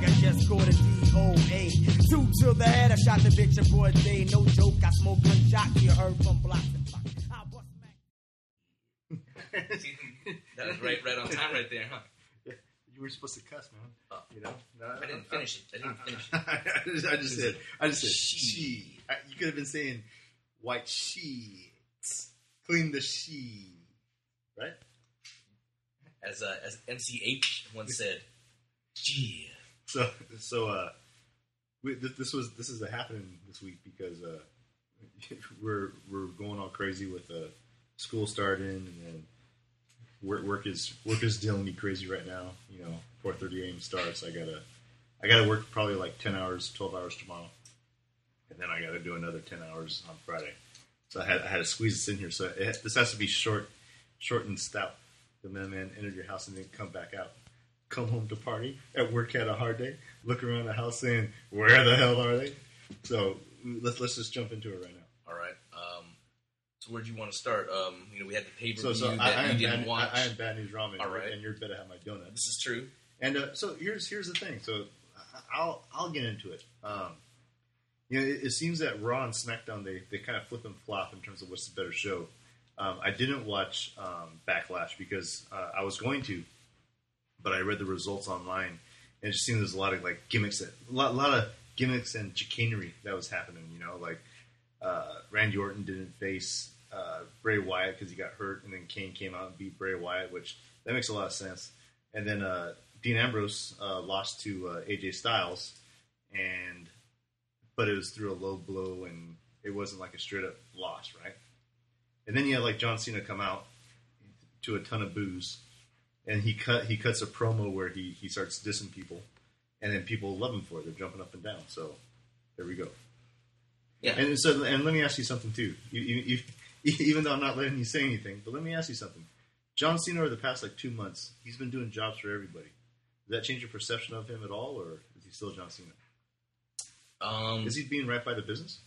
Somebody called the morgue, I just scored a DOA. Two to the head, I shot the bitch in broad day. No joke, I smoke one shot, you heard from blocks and blocks. I bust back. that was right, right on time, right there, huh? You were supposed to cuss, man. Oh. You know, No, I didn't finish it. I didn't finish it. I just, I just said, I just said, She. she. I, you could have been saying white sheets, clean the sheet, right? As uh, as MCH once said, "Yeah." So, so uh, we, th- this was this is happening this week because uh, we're we're going all crazy with uh, school starting, and then work work is work is dealing me crazy right now. You know, four thirty a.m. starts. I gotta I gotta work probably like ten hours, twelve hours tomorrow, and then I gotta do another ten hours on Friday. So I had I had to squeeze this in here. So it, this has to be short, short and stout. The man entered your house and then come back out come home to party. At work had a hard day. Look around the house saying, "Where the hell are they?" So let's let's just jump into it right now. All right. Um, so where do you want to start? Um, you know, we had the pay per So, view so that I, I, you am didn't bad, watch. I, I am bad news ramen. All right. and you're better have my donut. this is true. And uh, so here's here's the thing. So I- I'll I'll get into it. Um, you know, it, it seems that Raw and SmackDown they, they kind of flip and flop in terms of what's the better show. Um, I didn't watch um, Backlash because uh, I was going to, but I read the results online, and it just seemed there's a lot of like gimmicks, that, a lot, lot of gimmicks and chicanery that was happening. You know, like uh, Randy Orton didn't face uh, Bray Wyatt because he got hurt, and then Kane came out and beat Bray Wyatt, which that makes a lot of sense. And then uh, Dean Ambrose uh, lost to uh, AJ Styles, and but it was through a low blow, and it wasn't like a straight up loss, right? And then you had like John Cena come out to a ton of booze, and he cut he cuts a promo where he he starts dissing people, and then people love him for it. They're jumping up and down. So there we go. Yeah. And so, and let me ask you something too. You, you, you, even though I'm not letting you say anything, but let me ask you something. John Cena over the past like two months, he's been doing jobs for everybody. Does that change your perception of him at all, or is he still John Cena? Um, Is he being right by the business?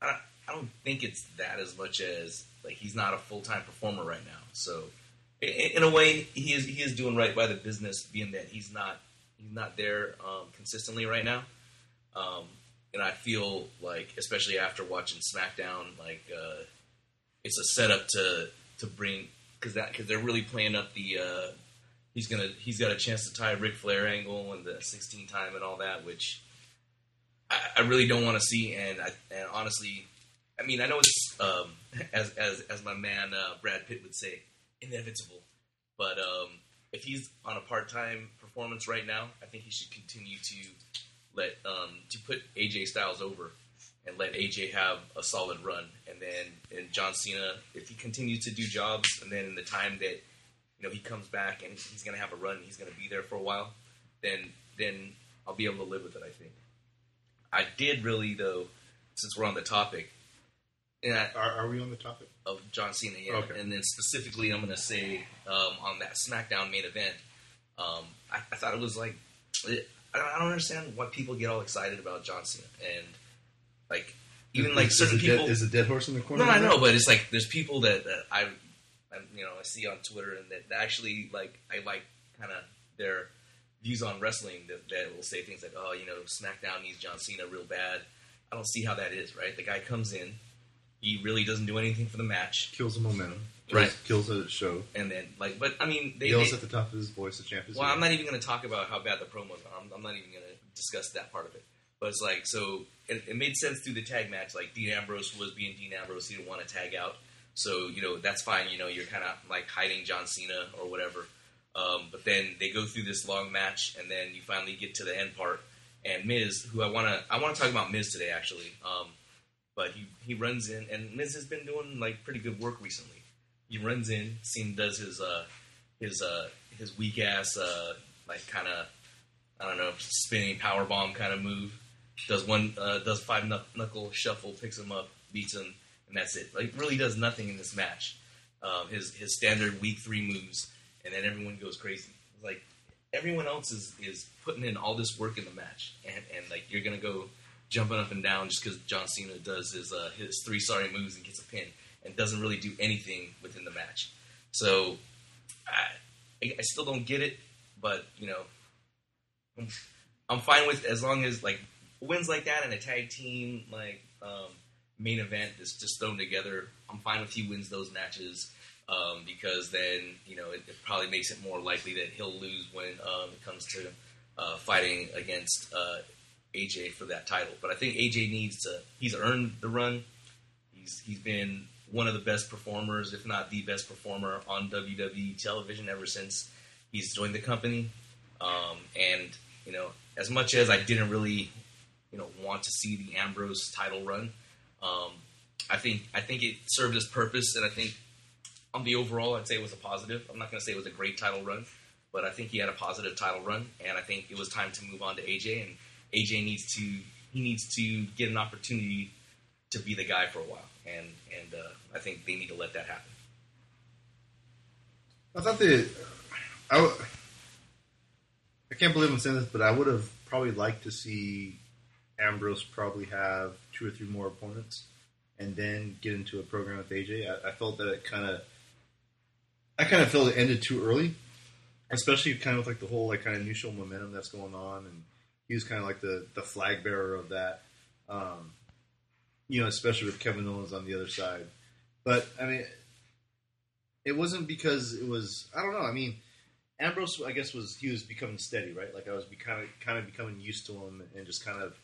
I don't, I don't think it's that as much as like he's not a full time performer right now. So in, a way, he is he is doing right by the business, being that he's not he's not there um, consistently right now. Um, and I feel like, especially after watching SmackDown, like uh, it's a setup to to bring because that because they're really playing up the uh, he's gonna he's got a chance to tie Ric Flair angle and the 16 time and all that, which I, I really don't want to see. And I, and honestly, I mean, I know it's um, as as as my man uh, Brad Pitt would say, inevitable. But um, if he's on a part time performance right now, I think he should continue to let um, to put AJ Styles over and let AJ have a solid run. And then and John Cena, if he continues to do jobs, and then in the time that you know he comes back and he's going to have a run, he's going to be there for a while, then then I'll be able to live with it. I think. I did really though, since we're on the topic, and I, Are, are we on the topic? of John Cena, yeah. Okay. And then specifically, I'm going to say um, on that SmackDown main event, um, I, I thought it was like it, I don't- I don't understand why people get all excited about John Cena and like even like Is- certain is a dead- people. is a dead horse in the corner. no, I know, but it's like there's people that, that I, I, you know, I see on Twitter and that, that actually like I like kind of their views on wrestling that, that will say things like, oh, you know, SmackDown needs John Cena real bad. I don't see how that is, right? The guy comes in, he really doesn't do anything for the match, kills the momentum. Kills, Right. Kills the show. and then like, but I mean, they. Yells they- at the top of his voice. The champ is well, here. I'm not even going to talk about how bad the promos are. I'm, I'm not even going to discuss that part of it. But it's like, so it, it made sense through the tag match. Like Dean Ambrose was being Dean Ambrose. He didn't want to tag out. So, you know, that's fine. You know, you're kind of like hiding John Cena or whatever. Um, but then they go through this long match, and then you finally get to the end part. And Miz, who I want to, I want to talk about Miz today, actually. Um, but he, he runs in, and Miz has been doing like pretty good work recently. He runs in, Cena does his uh, his uh, his weak ass uh, like kind of I don't know spinning power bomb kind of move. Does one uh, does five knuckle shuffle, picks him up, beats him, and that's it. Like really does nothing in this match. Um, his his standard week three moves, and then everyone goes crazy. Like everyone else is is putting in all this work in the match, and and like you're gonna go jumping up and down just because John Cena does his uh, his three sorry moves and gets a pin, and doesn't really do anything within the match. So I, I still don't get it, but you know, I'm, I'm fine with as long as like wins like that and a tag team like um, main event is just thrown together. I'm fine if he wins those matches um, because then you know it, it probably makes it more likely that he'll lose when um, it comes to uh, fighting against uh, AJ for that title. But I think AJ needs to. He's earned the run. He's he's been one of the best performers, if not the best performer on WWE television ever since he's joined the company. Um, and you know, as much as I didn't really, you know, want to see the Ambrose title run, um, I think I think it served its purpose, and I think on the overall, I'd say it was a positive. I'm not going to say it was a great title run, but I think he had a positive title run, and I think it was time to move on to AJ, and AJ needs to he needs to get an opportunity to be the guy for a while, and and uh, I think they need to let that happen. I thought that I, w- I can't believe I'm saying this, but I would have probably liked to see Ambrose probably have two or three more opponents, and then get into a program with AJ. I, I felt that it kind of, I kind of felt it ended too early, especially kind of with like the whole like kind of mutual momentum that's going on, and he was kind of like the the flag bearer of that. Um, you know, especially with Kevin Owens on the other side. But I mean, it wasn't because it was. I don't know. I mean, Ambrose, I guess, was he was becoming steady, right? Like I was kind of kind of becoming used to him and just kind of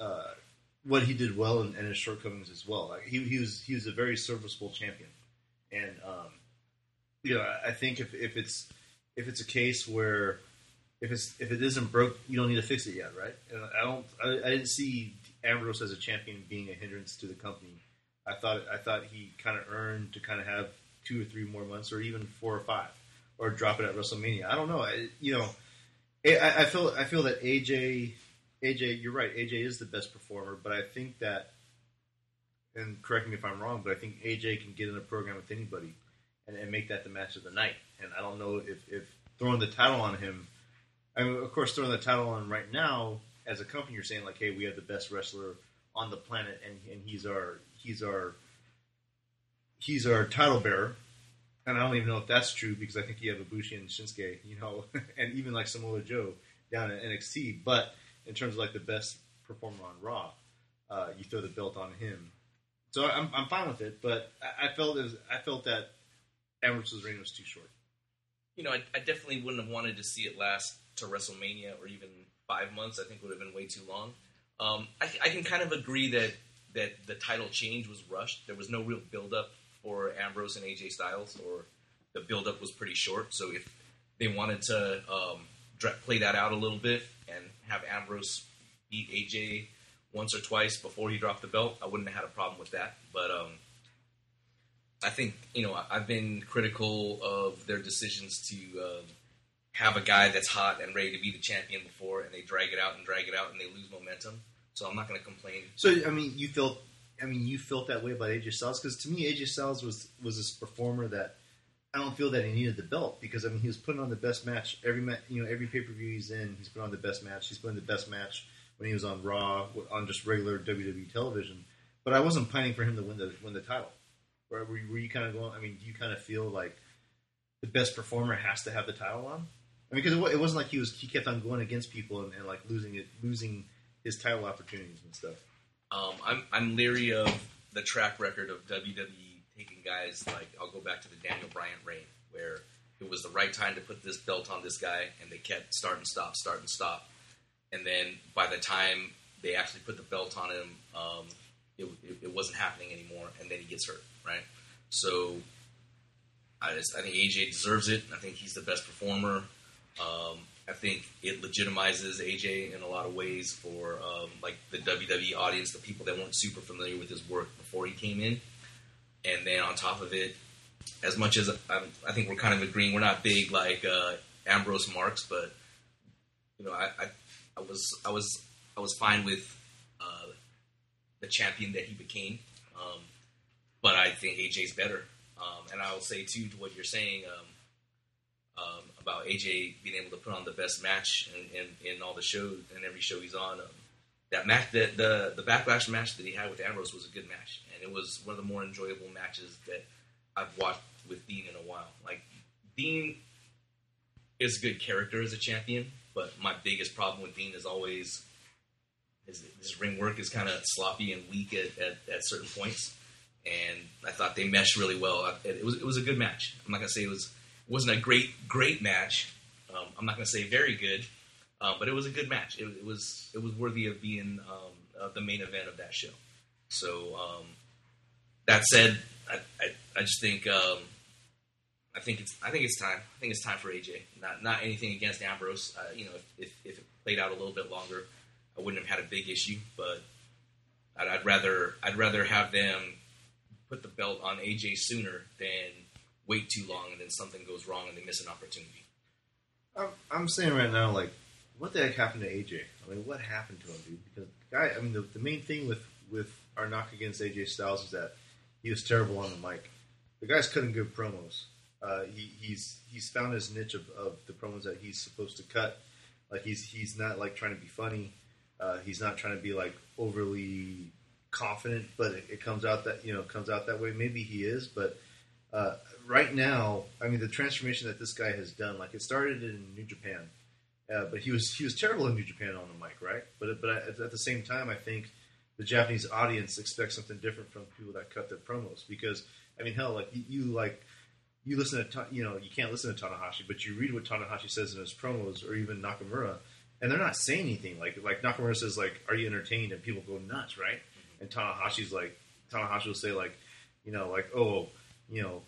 uh, what he did well and, and his shortcomings as well. Like he, he was he was a very serviceable champion, and um, you know, I- I think if if it's if it's a case where if it's if it isn't broke, you don't need to fix it yet, right? And I don't. I, I didn't see Ambrose as a champion being a hindrance to the company. I thought I thought he kind of earned to kind of have two or three more months, or even four or five, or drop it at WrestleMania. I don't know. I, you know, I, I feel I feel that AJ AJ. You're right. AJ is the best performer, but I think that, and correct me if I'm wrong, but I think AJ can get in a program with anybody and, and make that the match of the night. And I don't know if, if throwing the title on him. I mean, of course, throwing the title on right now as a company, you're saying like, hey, we have the best wrestler on the planet, and, and he's our he's our he's our title bearer. And I don't even know if that's true because I think you have Ibushi and Shinsuke, you know, and even like Samoa Joe down at NXT. But in terms of like the best performer on Raw, uh, you throw the belt on him. So I'm, I'm fine with it, but I, felt was, I felt that Ambrose's reign was too short. You know, I, I definitely wouldn't have wanted to see it last to WrestleMania or even five months. I think would have been way too long. Um, I, I can kind of agree that that the title change was rushed. There was no real build up for Ambrose and AJ Styles, or the build up was pretty short. So if they wanted to um, play that out a little bit and have Ambrose beat AJ once or twice before he dropped the belt, I wouldn't have had a problem with that. But um, I think you know I've been critical of their decisions to uh, have a guy that's hot and ready to be the champion before, and they drag it out and drag it out, and they lose momentum. So I'm not going to complain. So I mean, you felt, I mean, you felt that way about AJ Styles because to me, AJ Styles was was this performer that I don't feel that he needed the belt because I mean he was putting on the best match every ma- you know every pay per view he's in. He's put on the best match. He's put on the best match when he was on Raw on just regular WWE television. But I wasn't pining for him to win the win the title. Were, were you kind of going? I mean, do you kind of feel like the best performer has to have the title on? Mean, because it, it wasn't like he was he kept on going against people and, and like losing it, losing his title opportunities and stuff. Um, I'm I'm leery of the track record of WWE taking guys like I'll go back to the Daniel Bryan reign where it was the right time to put this belt on this guy, and they kept start and stop, start and stop, and then by the time they actually put the belt on him, um, it, it, it wasn't happening anymore, and then he gets hurt, right? So I, just, I think AJ deserves it. I think he's the best performer. Um, I think it legitimizes AJ in a lot of ways for um, like the WWE audience, the people that weren't super familiar with his work before he came in. And then on top of it, as much as i I think we're kind of agreeing, we're not big like uh, Ambrose Marks, but you know, I, I, I was I was I was fine with uh, the champion that he became, um, but I think AJ's better. Um, and I'll say too to what you're saying. Um, about AJ being able to put on the best match in, in, in all the shows and every show he's on. Um, that match, the, the the backlash match that he had with Ambrose was a good match, and it was one of the more enjoyable matches that I've watched with Dean in a while. Like Dean is a good character as a champion, but my biggest problem with Dean is always his, his ring work is kind of sloppy and weak at, at, at certain points. And I thought they meshed really well. It, was it was a good match. I'm not gonna say it was wasn't a great great match. Um, I'm not gonna say very good, uh, but it was a good match. It, it was it was worthy of being um, uh, the main event of that show. So um, that said, I, I, I just think um, I think it's I think it's time. I think it's time for AJ. Not not anything against Ambrose. Uh, you know, if, if, if it played out a little bit longer, I wouldn't have had a big issue. But I'd, I'd rather I'd rather have them put the belt on AJ sooner than wait too long and then something goes wrong and they miss an opportunity. I'm, I'm saying right now, like, what the heck happened to AJ? I mean, what happened to him, dude? Because the guy, I mean, the, the main thing with with our knock against AJ Styles is that he was terrible on the mic. The guy's cutting good promos. Uh, he, he's he's found his niche of, of the promos that he's supposed to cut. Like he's he's not like trying to be funny. Uh, he's not trying to be like overly confident, but it, it comes out that you know comes out that way. Maybe he is, but uh, right now, I mean, the transformation that this guy has done, like it started in New Japan, uh, but he was he was terrible in New Japan on the mic, right? But but at, at the same time, I think the Japanese audience expects something different from people that cut their promos because I mean, hell, like you, you like you listen to you know you can't listen to Tanahashi, but you read what Tanahashi says in his promos, or even Nakamura, and they're not saying anything. Like like Nakamura says, like, "Are you entertained?" and people go nuts, right? And Tanahashi's like Tanahashi will say like, you know, like, "Oh, you know,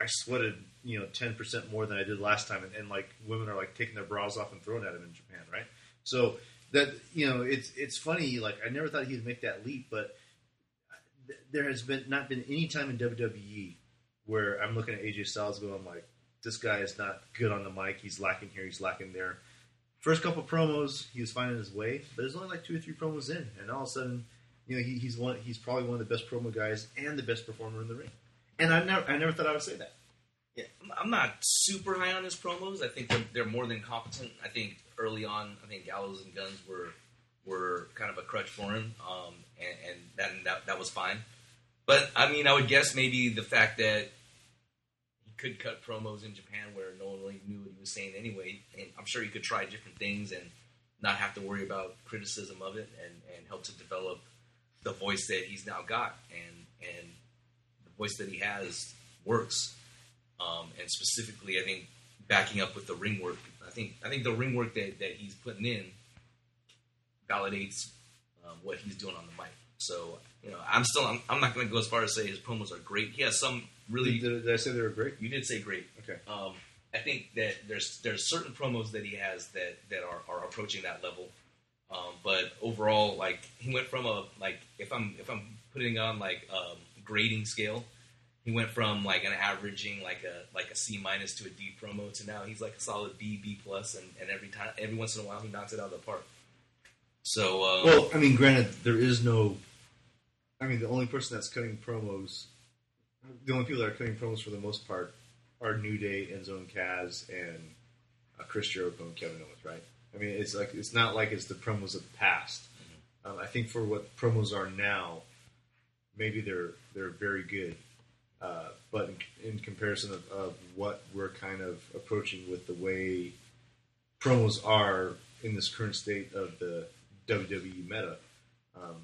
I sweated you know ten percent more than I did last time," and, and like women are like taking their bras off and throwing at him in Japan, right? So that you know, it's it's funny. Like I never thought he'd make that leap, but th- there has been not been any time in WWE where I'm looking at AJ Styles going like, this guy is not good on the mic. He's lacking here. He's lacking there. First couple promos, he was finding his way, but there's only like two or three promos in, and all of a sudden, you know, he, he's one. He's probably one of the best promo guys and the best performer in the ring. And I never, I never thought I would say that. Yeah, I'm- not super high on his promos. I think they're, they're more than competent. I think early on, I think Gallows and Guns were were kind of a crutch for him, um, and, and that, that that was fine. But I mean, I would guess maybe the fact that he could cut promos in Japan where no one really knew what he was saying anyway, and I'm sure he could try different things and not have to worry about criticism of it, and, and help to develop the voice that he's now got, and and voice that he has works. Um, and specifically, I think backing up with the ring work, I think I think the ring work that, that he's putting in validates um, what he's doing on the mic. So you know, I'm still I'm, I'm not going to go as far as say his promos are great. He has some really. Did, did I say they were great? You did say great. Okay. Um, I think that there's there's certain promos that he has that that are, are approaching that level. Um, but overall, like he went from a like if I'm if I'm putting on like um, grading scale, he went from like an averaging like a like a C minus to a D promo to now he's like a solid B B plus, and, and every time every once in a while he knocks it out of the park. So uh, Well, I mean, granted, there is no. I mean, the only person that's cutting promos, the only people that are cutting promos for the most part, are New Day, and Cass, and uh, Chris Jericho and Kevin Owens, right? I mean, it's like it's not like it's the promos of the past. Um, I think for what promos are now, maybe they're they're very good, uh, but in, in comparison of, of what we're kind of approaching with the way promos are in this current state of the WWE meta, um,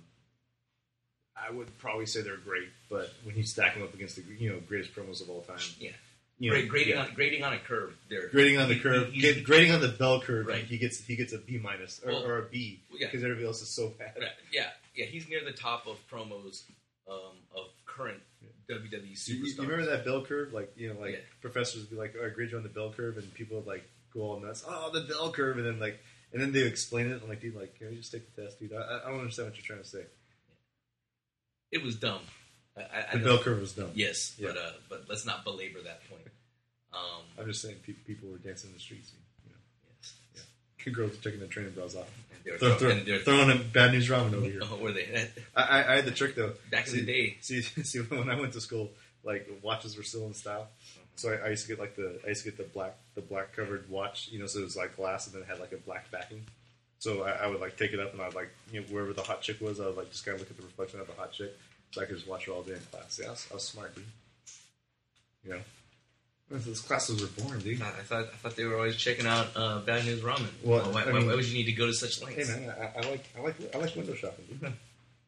I would probably say they're great. But when you stack them up against the you know greatest promos of all time, yeah, you know, grading yeah. on grading on a curve. There, grading on the curve, he- get, grading on the bell curve, Right. he gets he gets a B minus or, Well, or a B yeah. because everybody else is so bad. Right. Yeah, yeah, he's near the top of promos um, of current WWE You, superstars. you remember that bell curve? Like you know, like Yeah. professors would be like, "Oh, I grade you on the bell curve," and people would like go all nuts. Oh, the bell curve, and then like, and then they explain it. I'm like, dude, like, can we just take the test, dude? I, I don't understand what you're trying to say. It was dumb. I, I, The know- bell curve was dumb. Yes, Yeah. but uh, but let's not belabor that point. Um, I'm just saying, pe- people were dancing in the streets. You know. Yeah. girls were taking their training bras off. And they're, Throw, they're throwing a bad news ramen over here. Oh, were they? I, I, I had the trick though. Back in see, the day. See, see, when I went to school, like watches were still in style. So I, I used to get like the I used to get the black the black covered watch, you know, so it was like glass and then it had like a black backing. So I, I would like take it up and I'd like you know wherever the hot chick was, I would like just kind of look at the reflection of the hot chick, so I could just watch her all day in class. Yeah, I was, I was smart, dude. You know, Those classes were boring, dude. I thought I thought they were always checking out uh, Bad News Ramen. Well, why, I why- mean- why would you need to go to such lengths? Hey man, I, I like I like I like window shopping. Dude.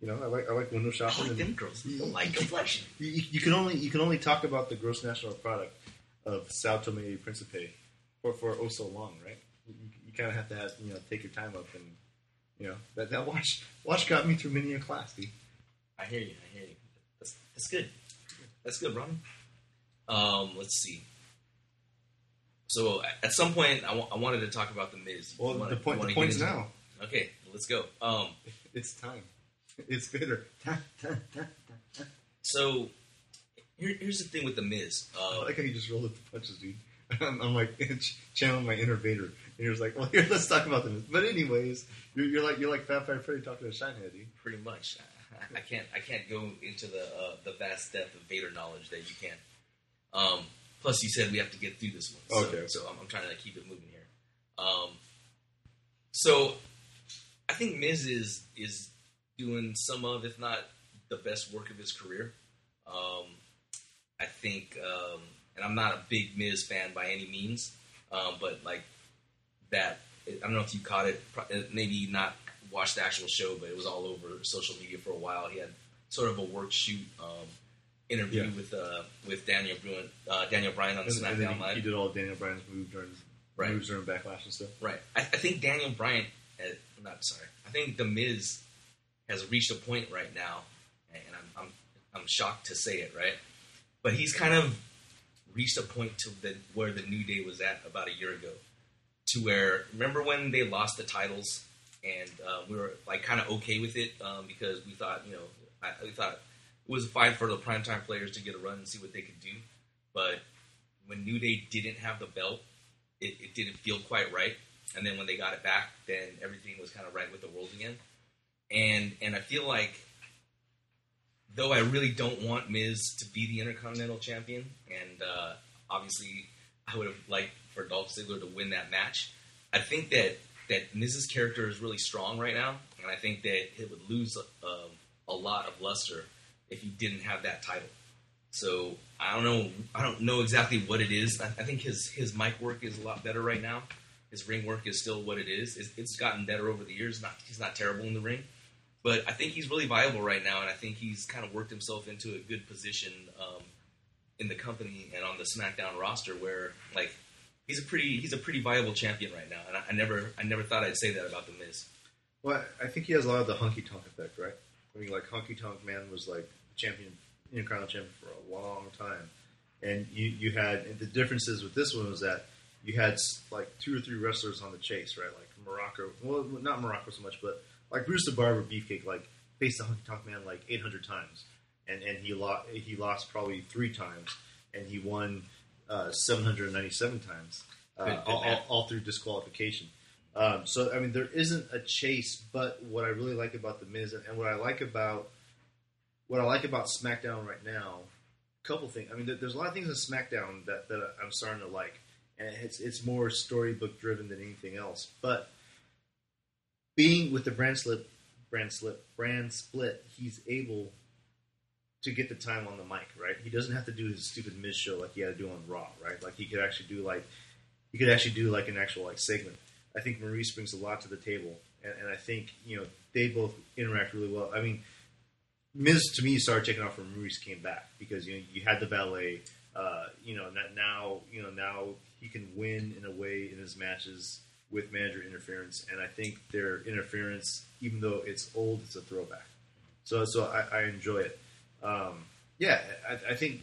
You know, I like I like window I shopping. like them girls. They don't like complexion. You, you you can only you can only talk about the gross national product of Sao Tome and Principe for for oh so long, right? You, you kind of have to have you know take your time up and you know that that watch watch got me through many a class, dude. I hear you. I hear you. That's, that's good. That's good, Ron. Um, let's see. So at some point, I wanted to talk about the Miz. Well, wanna- the point the point's now. Okay, let's go. Um, It's time. It's bitter. so here, here's the thing with the Miz. I Uh, like how you just rolled up the punches, dude. I'm, I'm like channeling my inner Vader, and he was like, "Well, here, let's talk about this." But anyways, you're, you're like you're like Fat Fire Freddy talking to Shinehead, dude. pretty much. I, I can't I can't go into the uh, the vast depth of Vader knowledge that you can. Um, plus, you said we have to get through this one. So, Okay. So I'm, I'm trying to keep it moving here. Um, so I think Miz is is doing some of, if not the best work of his career. Um, I think, um, and I'm not a big Miz fan by any means, um, but like that, I don't know if you caught it. Maybe not watched the actual show, but it was all over social media for a while. He had sort of a work shoot um, interview Yeah. with uh, with Daniel Bruin, uh, Daniel Bryan on And, and SmackDown he, Live. he did all Daniel Bryan's moves during Right. moves during Backlash and stuff. Right. I, I think Daniel Bryan, uh, not sorry. I think The Miz has reached a point right now, and I'm, I'm I'm shocked to say it, right? But he's kind of reached a point to the where the New Day was at about a year ago, to where remember when they lost the titles, and uh, we were like kind of okay with it um, because we thought you know I, we thought was fine for the primetime players to get a run and see what they could do, but when New Day didn't have the belt it, it didn't feel quite right. And then when they got it back, then everything was kind of right with the world again. And and I feel like though I really don't want Miz to be the Intercontinental Champion, and uh, obviously I would have liked for Dolph Ziggler to win that match. I think that that Miz's character is really strong right now, and I think that it would lose um, a lot of luster if he didn't have that title. So I don't know. I don't know exactly what it is. I, I think his his mic work is a lot better right now. His ring work is still what it is. It's, it's gotten better over the years. Not he's not terrible in the ring, but I think he's really viable right now, and I think he's kind of worked himself into a good position um, in the company and on the SmackDown roster, where like he's a pretty he's a pretty viable champion right now. And I, I never I never thought I'd say that about the Miz. Well, I think he has a lot of the honky tonk effect, right? I mean, like honky tonk man was like champion, Intercontinental champion for a long time, and you you had and the differences with this one was that you had like two or three wrestlers on the chase, right? Like Morocco, well, not Morocco so much, but like Brutus the Barber Beefcake, like faced the honky tonk man like 800 times, and and he lost he lost probably three times, and he won uh, 797 times, uh, Good- good all, all, all through disqualification. Um, so I mean, there isn't a chase, but what I really like about the Miz and, what I like about what I like about SmackDown right now, a couple things. I mean, there, there's a lot of things in SmackDown that, that I'm starting to like, and it's it's more storybook driven than anything else. But being with the brand slip, brand slip, brand split, he's able to get the time on the mic. Right, he doesn't have to do his stupid Miz show like he had to do on Raw. Right, like he could actually do like he could actually do like an actual like segment. I think Maryse brings a lot to the table, and, and I think you know they both interact really well. I mean, Miz to me started taking off when Maryse came back because you know you had the valet. Uh, you know now you know now he can win in a way in his matches with manager interference, and I think their interference, even though it's old, it's a throwback. So so I, I enjoy it. Um, yeah, I, I think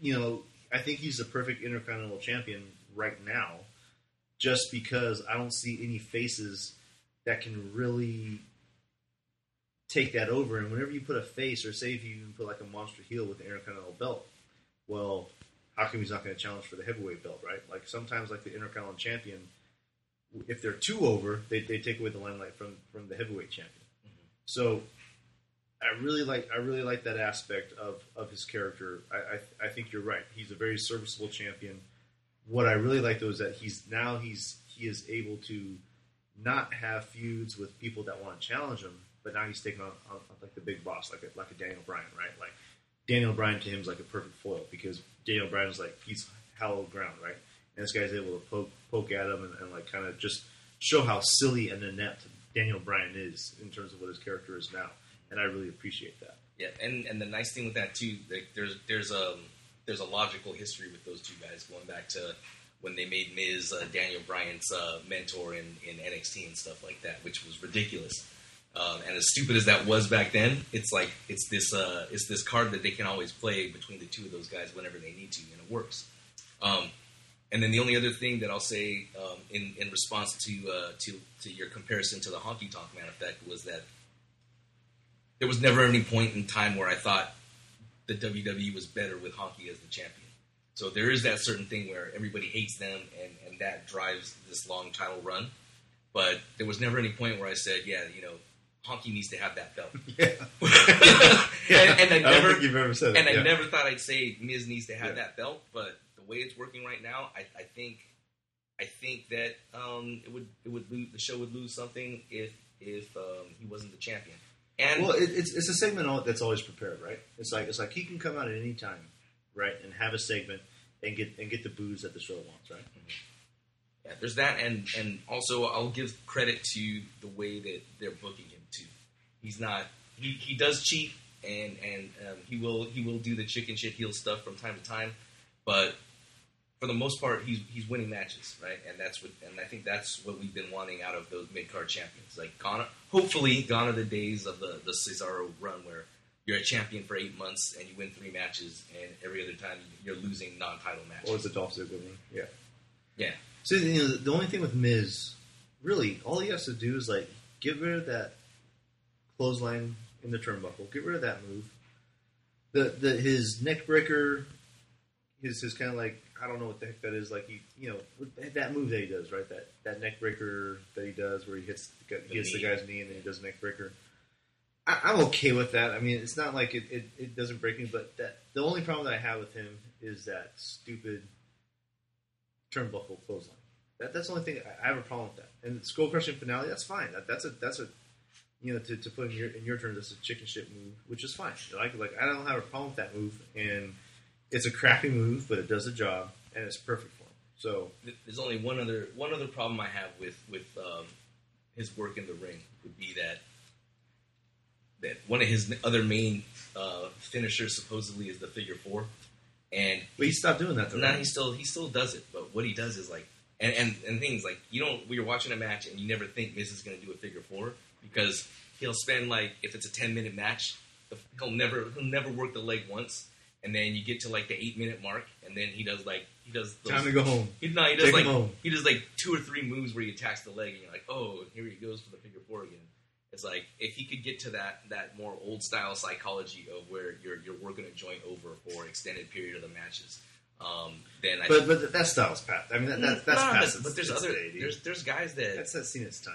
you know I think he's the perfect intercontinental champion right now just because I don't see any faces that can really take that over. And whenever you put a face, or say if you even put like a monster heel with the Intercontinental belt, well, how come he's not going to challenge for the heavyweight belt, right? Like sometimes, like the Intercontinental champion, if they're too over, they, they take away the limelight from from the heavyweight champion. Mm-hmm. So. I really like I really like that aspect of, of his character. I, I I think you're right. He's a very serviceable champion what I really like though is that he's now he's he is able to not have feuds with people that want to challenge him, but now he's taking on, on, on like the big boss, like a, like a Daniel Bryan, right? Like Daniel Bryan to him is like a perfect foil because Daniel Bryan is like he's hallowed ground, right? And this guy's able to poke poke at him and, and like kind of just show how silly and inept Daniel Bryan is in terms of what his character is now, and I really appreciate that. Yeah, and and the nice thing with that too, like there's there's a there's a logical history with those two guys going back to when they made Miz uh, Daniel Bryan's uh, mentor in, in NXT and stuff like that, which was ridiculous. Um, and as stupid as that was back then, it's like it's this uh, it's this card that they can always play between the two of those guys whenever they need to, and it works. Um, and then the only other thing that I'll say um, in in response to uh, to to your comparison to the Honky Tonk Man effect was that there was never any point in time where I thought the WWE was better with Honky as the champion. So there is that certain thing where everybody hates them, and, and that drives this long title run. But there was never any point where I said, yeah, you know, Honky needs to have that belt. Yeah, and, and I never, think you've ever said and that. I never thought I'd say Miz needs to have Yeah. that belt. But the way it's working right now, I, I think, I think that um, it would, it would lose, the show would lose something if if um, he wasn't the champion. And Well, it, it's it's a segment that's always prepared, right? It's like it's like he can come out at any time, right, and have a segment and get and get the booze that the show wants, right? Yeah, there's that, and and also I'll give credit to the way that they're booking him too. He's not he, he does cheat, and and um, he will he will do the chicken shit heel stuff from time to time, but for the most part he's he's winning matches, right? And that's what and I think that's what we've been wanting out of those mid card champions. Like gone, hopefully gone are the days of the the Cesaro run where. You're a champion for eight months and you win three matches, and every other time you're losing non-title matches. Or was the Dolph Ziggler one? Yeah. yeah, So you know, the only thing with Miz, really, all he has to do is like get rid of that clothesline in the turnbuckle, get rid of that move. The the his neck breaker, his his kind of like I don't know what the heck that is. Like he, you know, that move that he does, right? That that neck breaker that he does, where he hits the, The he hits the guy's knee and then he does neck breaker. I, I'm okay with that. I mean, it's not like it, it, it doesn't break me, but that the only problem that I have with him is that stupid turnbuckle clothesline. That, that's the only thing I, I have a problem with that. And skull crushing finale, that's fine. That, that's a that's a you know to, to put in your in your terms, that's a chicken shit move, which is fine. Like like I don't have a problem with that move, and it's a crappy move, but it does the job, and it's perfect for him. So there's only one other one other problem I have with with um, his work in the ring would be that that one of his other main uh, finishers supposedly is the figure four, and but he stopped doing that. Though, right? he still he still does it. But what he does is like and and, and things like you don't you're watching a match and you never think Miz is going to do a figure four because he'll spend like if it's a ten minute match he'll never he'll never work the leg once. And then you get to like the eight minute mark, and then he does like he does those, Time to go home. he, no, he does Take like he does like two or three moves where he attacks the leg, and you're like, oh, here he goes for the figure four again. It's like if he could get to that that more old style psychology of where you're you're working a joint over for an extended period of the matches, um, then I But but that style's past. I mean that, that, that's No, past. but, but there's other day, there's there's guys that that's that's seen its time.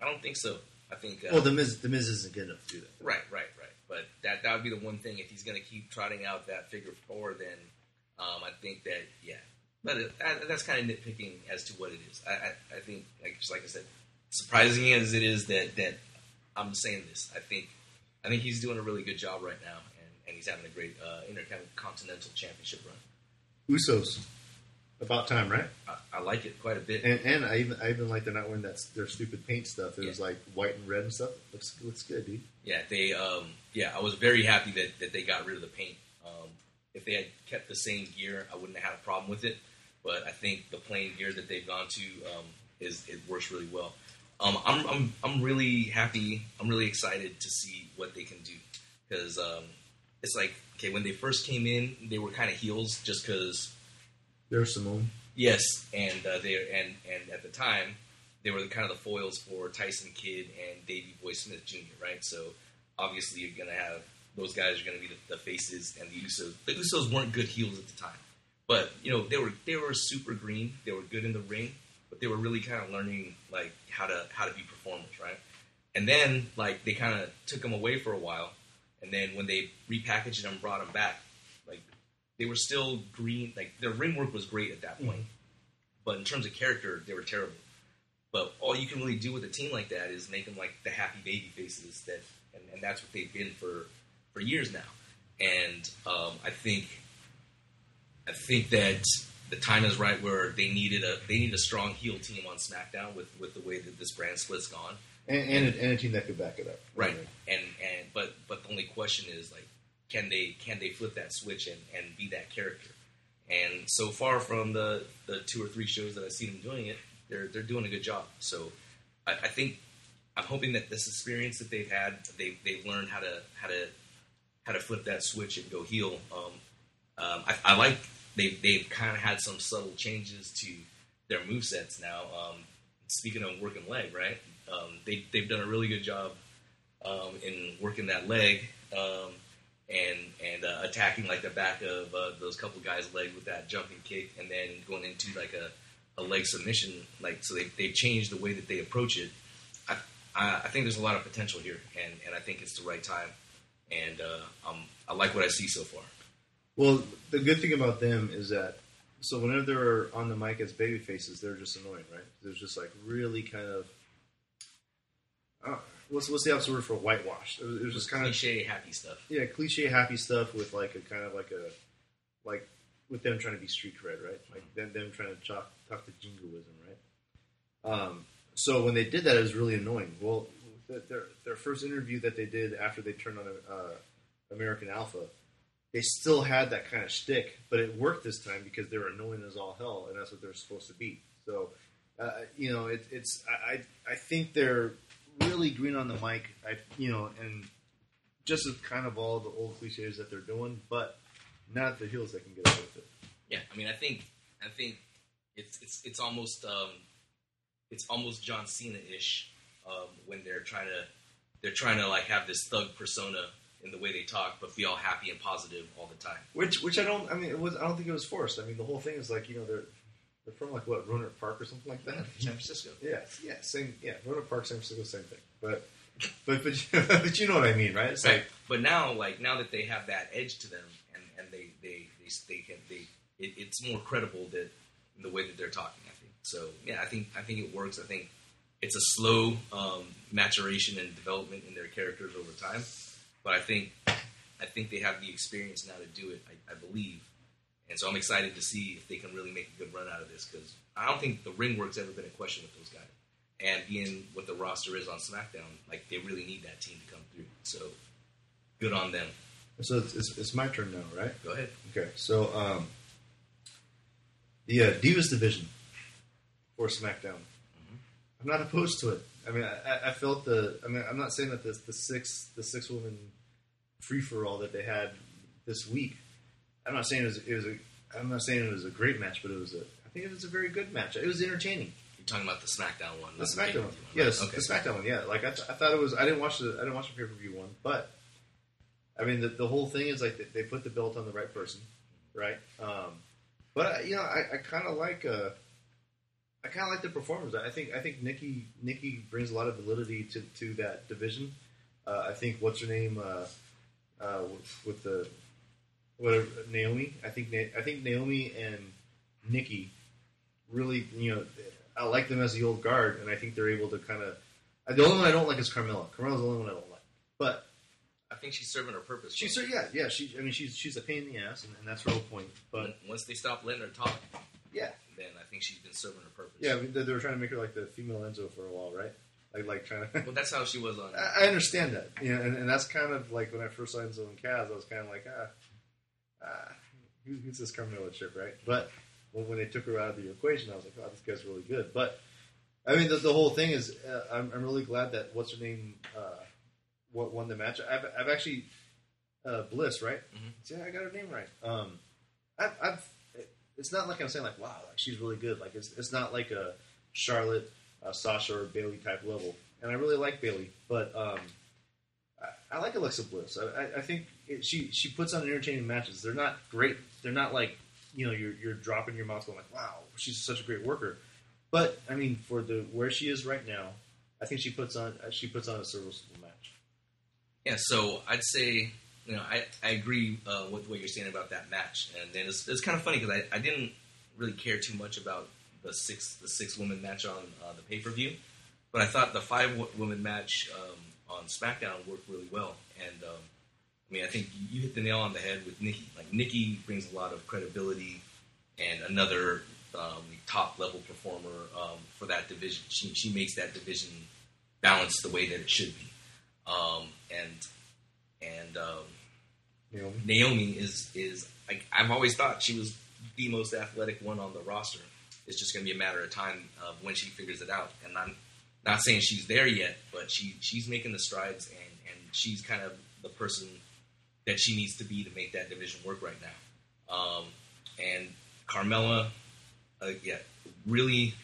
I don't think so. I think uh, Well, the Miz the Miz isn't good enough to do that. Right, right. But that that would be the one thing if he's going to keep trotting out that figure four, then um, I think that yeah. But it, that, that's kind of nitpicking as to what it is. I, I, I think, like just like I said, surprising as it is that that I'm saying this, I think I think he's doing a really good job right now, and, and he's having a great uh, intercontinental championship run. Usos, about time, right? I, I like it quite a bit. And, and I even I even like they're not wearing that their stupid paint stuff. It was Yeah. like white and red and stuff. Looks looks good, dude. Yeah, they. Um, yeah, I was very happy that, that they got rid of the paint. Um, if they had kept the same gear, I wouldn't have had a problem with it. But I think the plain gear that they've gone to um, is it works really well. Um, I'm, I'm I'm really happy. I'm really excited to see what they can do because um, it's like okay when they first came in, they were kind of heels just because There's Simone. Yes, and uh, they and and at the time they were kind of the foils for Tyson Kidd and Davey Boy Smith Jr. Right, so obviously you're gonna have those guys are gonna be the, the faces and the Usos. The Usos weren't good heels at the time, but you know they were they were super green. They were good in the ring, but they were really kind of learning like how to how to be performers, right? And then like they kind of took them away for a while, and then when they repackaged them and brought them back, they were still green. Like their ring work was great at that point, but in terms of character, they were terrible. But all you can really do with a team like that is make them like the happy baby faces that, and, and that's what they've been for for years now. And um, I think I think that the time is right where they needed a they need a strong heel team on SmackDown with with the way that this brand split's gone. and, and, a, and a team that could back it up. Right. And and but but the only question is like, can they can they flip that switch and, and be that character? And so far from the, the two or three shows that I've seen them doing it, they're they're doing a good job. So I, I think I'm hoping that this experience that they've had, they they've learned how to how to how to flip that switch and go heel. Um, um, I, I like they they've kind of had some subtle changes to their move sets now. Um, speaking of working leg, right? Um, they they've done a really good job um, in working that leg um, and and uh, attacking like the back of uh, those couple guys' leg with that jumping kick, and then going into like a, a leg submission. Like so, they they changed the way that they approach it. I, I I think there's a lot of potential here, and, and I think it's the right time, and uh, um, I like what I see so far. Well, the good thing about them is that so whenever they're on the mic as baby faces, they're just annoying, right? They're just like really kind of. What's what's the opposite word for whitewash? It was, it was just kind of cliche, happy stuff. yeah, cliche happy stuff with like a kind of like a like with them trying to be street cred, right? Like them them trying to talk talk the jingoism, right? Um, so when they did that, it was really annoying. Well, the, their their first interview that they did after they turned on uh, American Alpha, they still had that kind of shtick, but it worked this time because they were annoying as all hell, and that's what they're supposed to be. So, uh, you know, it, it's I I think they're really green on the mic. I you know, and just kind of all the old cliches that they're doing, but not the heels that can get away with it. Yeah, I mean, I think I think it's it's it's almost um, it's almost John Cena ish um, when they're trying to they're trying to like have this thug persona in the way they talk, but be all happy and positive all the time. Which which I don't. I mean, it was. I don't think it was forced. I mean, the whole thing is like you know they're they're from like what Roanoke Park or something like that. San Francisco. Yeah, yeah, same. Yeah, Roanoke Park, San Francisco, same thing. But but but but you know what I mean, right? It's Right. like But now, like now that they have that edge to them, and, and they, they they they can they it, it's more credible that the way that they're talking. I think so. Yeah, I think I think it works. I think it's a slow um, maturation and development in their characters over time, but I think I think they have the experience now to do it. I, I believe, and so I'm excited to see if they can really make a good run out of this because I don't think the ring work's ever been a question with those guys. And being what the roster is on SmackDown, like they really need that team to come through. So good on them. so. It's, it's, it's my turn now, right? Go ahead. Okay, so um, the uh, Divas division for SmackDown. I'm not opposed to it. I mean, I, I felt the. I mean, I'm not saying that the the six the six woman free for all that they had this week. I'm not saying it was, it was a. I'm not saying it was a great match, but it was a. I think it was a very good match. It was entertaining. You're talking about the SmackDown one, The SmackDown one, right? yes, Okay. the SmackDown one, yeah. Like I, th- I thought it was. I didn't watch the. I didn't watch the pay per view one, but I mean, the, the whole thing is like they, they put the belt on the right person, right? Um, but uh, you know, I, I kind of like. Uh, I kind of like the performers. I think. I think Nikki Nikki brings a lot of validity to, to that division. Uh, I think what's her name uh, uh, with, with the whatever Naomi. I think I think Naomi and Nikki really, you know, I like them as the old guard, and I think they're able to kind of. The only one I don't like is Carmella. Carmella's the only one I don't like. But I think she's serving her purpose. she's yeah, yeah. She, I mean, she's she's a pain in the ass, and, and that's her whole point. But once they stop letting her talk, yeah, then I think she's been serving her purpose. yeah. I mean, they, they were trying to make her like the female Enzo for a while, right? Like like trying to. Well, that's how she was on. I I understand that, you know, and, and that's kind of like when I first saw Enzo and Cass, I was kind of like, ah, ah who, who's this Carmella chick, right? But when, when they took her out of the equation, I was like, oh, this guy's really good. But I mean, the, the whole thing is, uh, I'm, I'm really glad that what's her name, uh, what won the match. I've, I've actually uh, Bliss, right? Mhm. See, I got her name right. Um, I've, I've, it's not like I'm saying like, wow, like she's really good. Like it's, it's not like a Charlotte, uh, Sasha, or Bayley type level. And I really like Bayley, but um, I, I like Alexa Bliss. I, I, I think she she puts on entertaining matches. They're not great. They're not like you know you're you're dropping your mouth going like, wow, she's such a great worker. But I mean, for the where she is right now, I think she puts on she puts on a serviceable match. Yeah, so I'd say, you know, I, I agree uh, with what you're saying about that match, and then it's, it's kind of funny because I, I didn't really care too much about the six the six woman match on uh, the pay per view, but I thought the five woman match um, on SmackDown worked really well, and um, I mean I think you hit the nail on the head with Nikki. Like Nikki brings a lot of credibility and another um, top level performer um, for that division. She she makes that division balance the way that it should be. Um, and and um, Naomi. Naomi is is like I've always thought she was the most athletic one on the roster. It's just going to be a matter of time of when she figures it out. And I'm not saying she's there yet, but she she's making the strides, and and she's kind of the person that she needs to be to make that division work right now. Um, and Carmella, uh, yeah, really,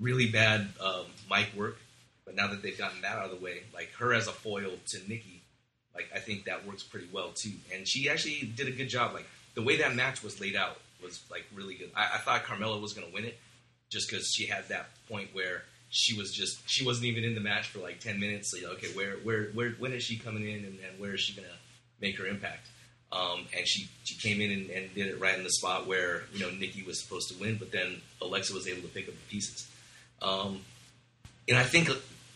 really bad um, mic work. But now that they've gotten that out of the way, like her as a foil to Nikki, like I think that works pretty well too. And she actually did a good job. Like the way that match was laid out was like really good. I, I thought Carmella was going to win it just because she had that point where she was just she wasn't even in the match for like ten minutes. So okay, where where where when is she coming in and, and where is she to make her impact? Um, and she, she came in and, and did it right in the spot where you know Nikki was supposed to win, but then Alexa was able to pick up the pieces. Um, and I think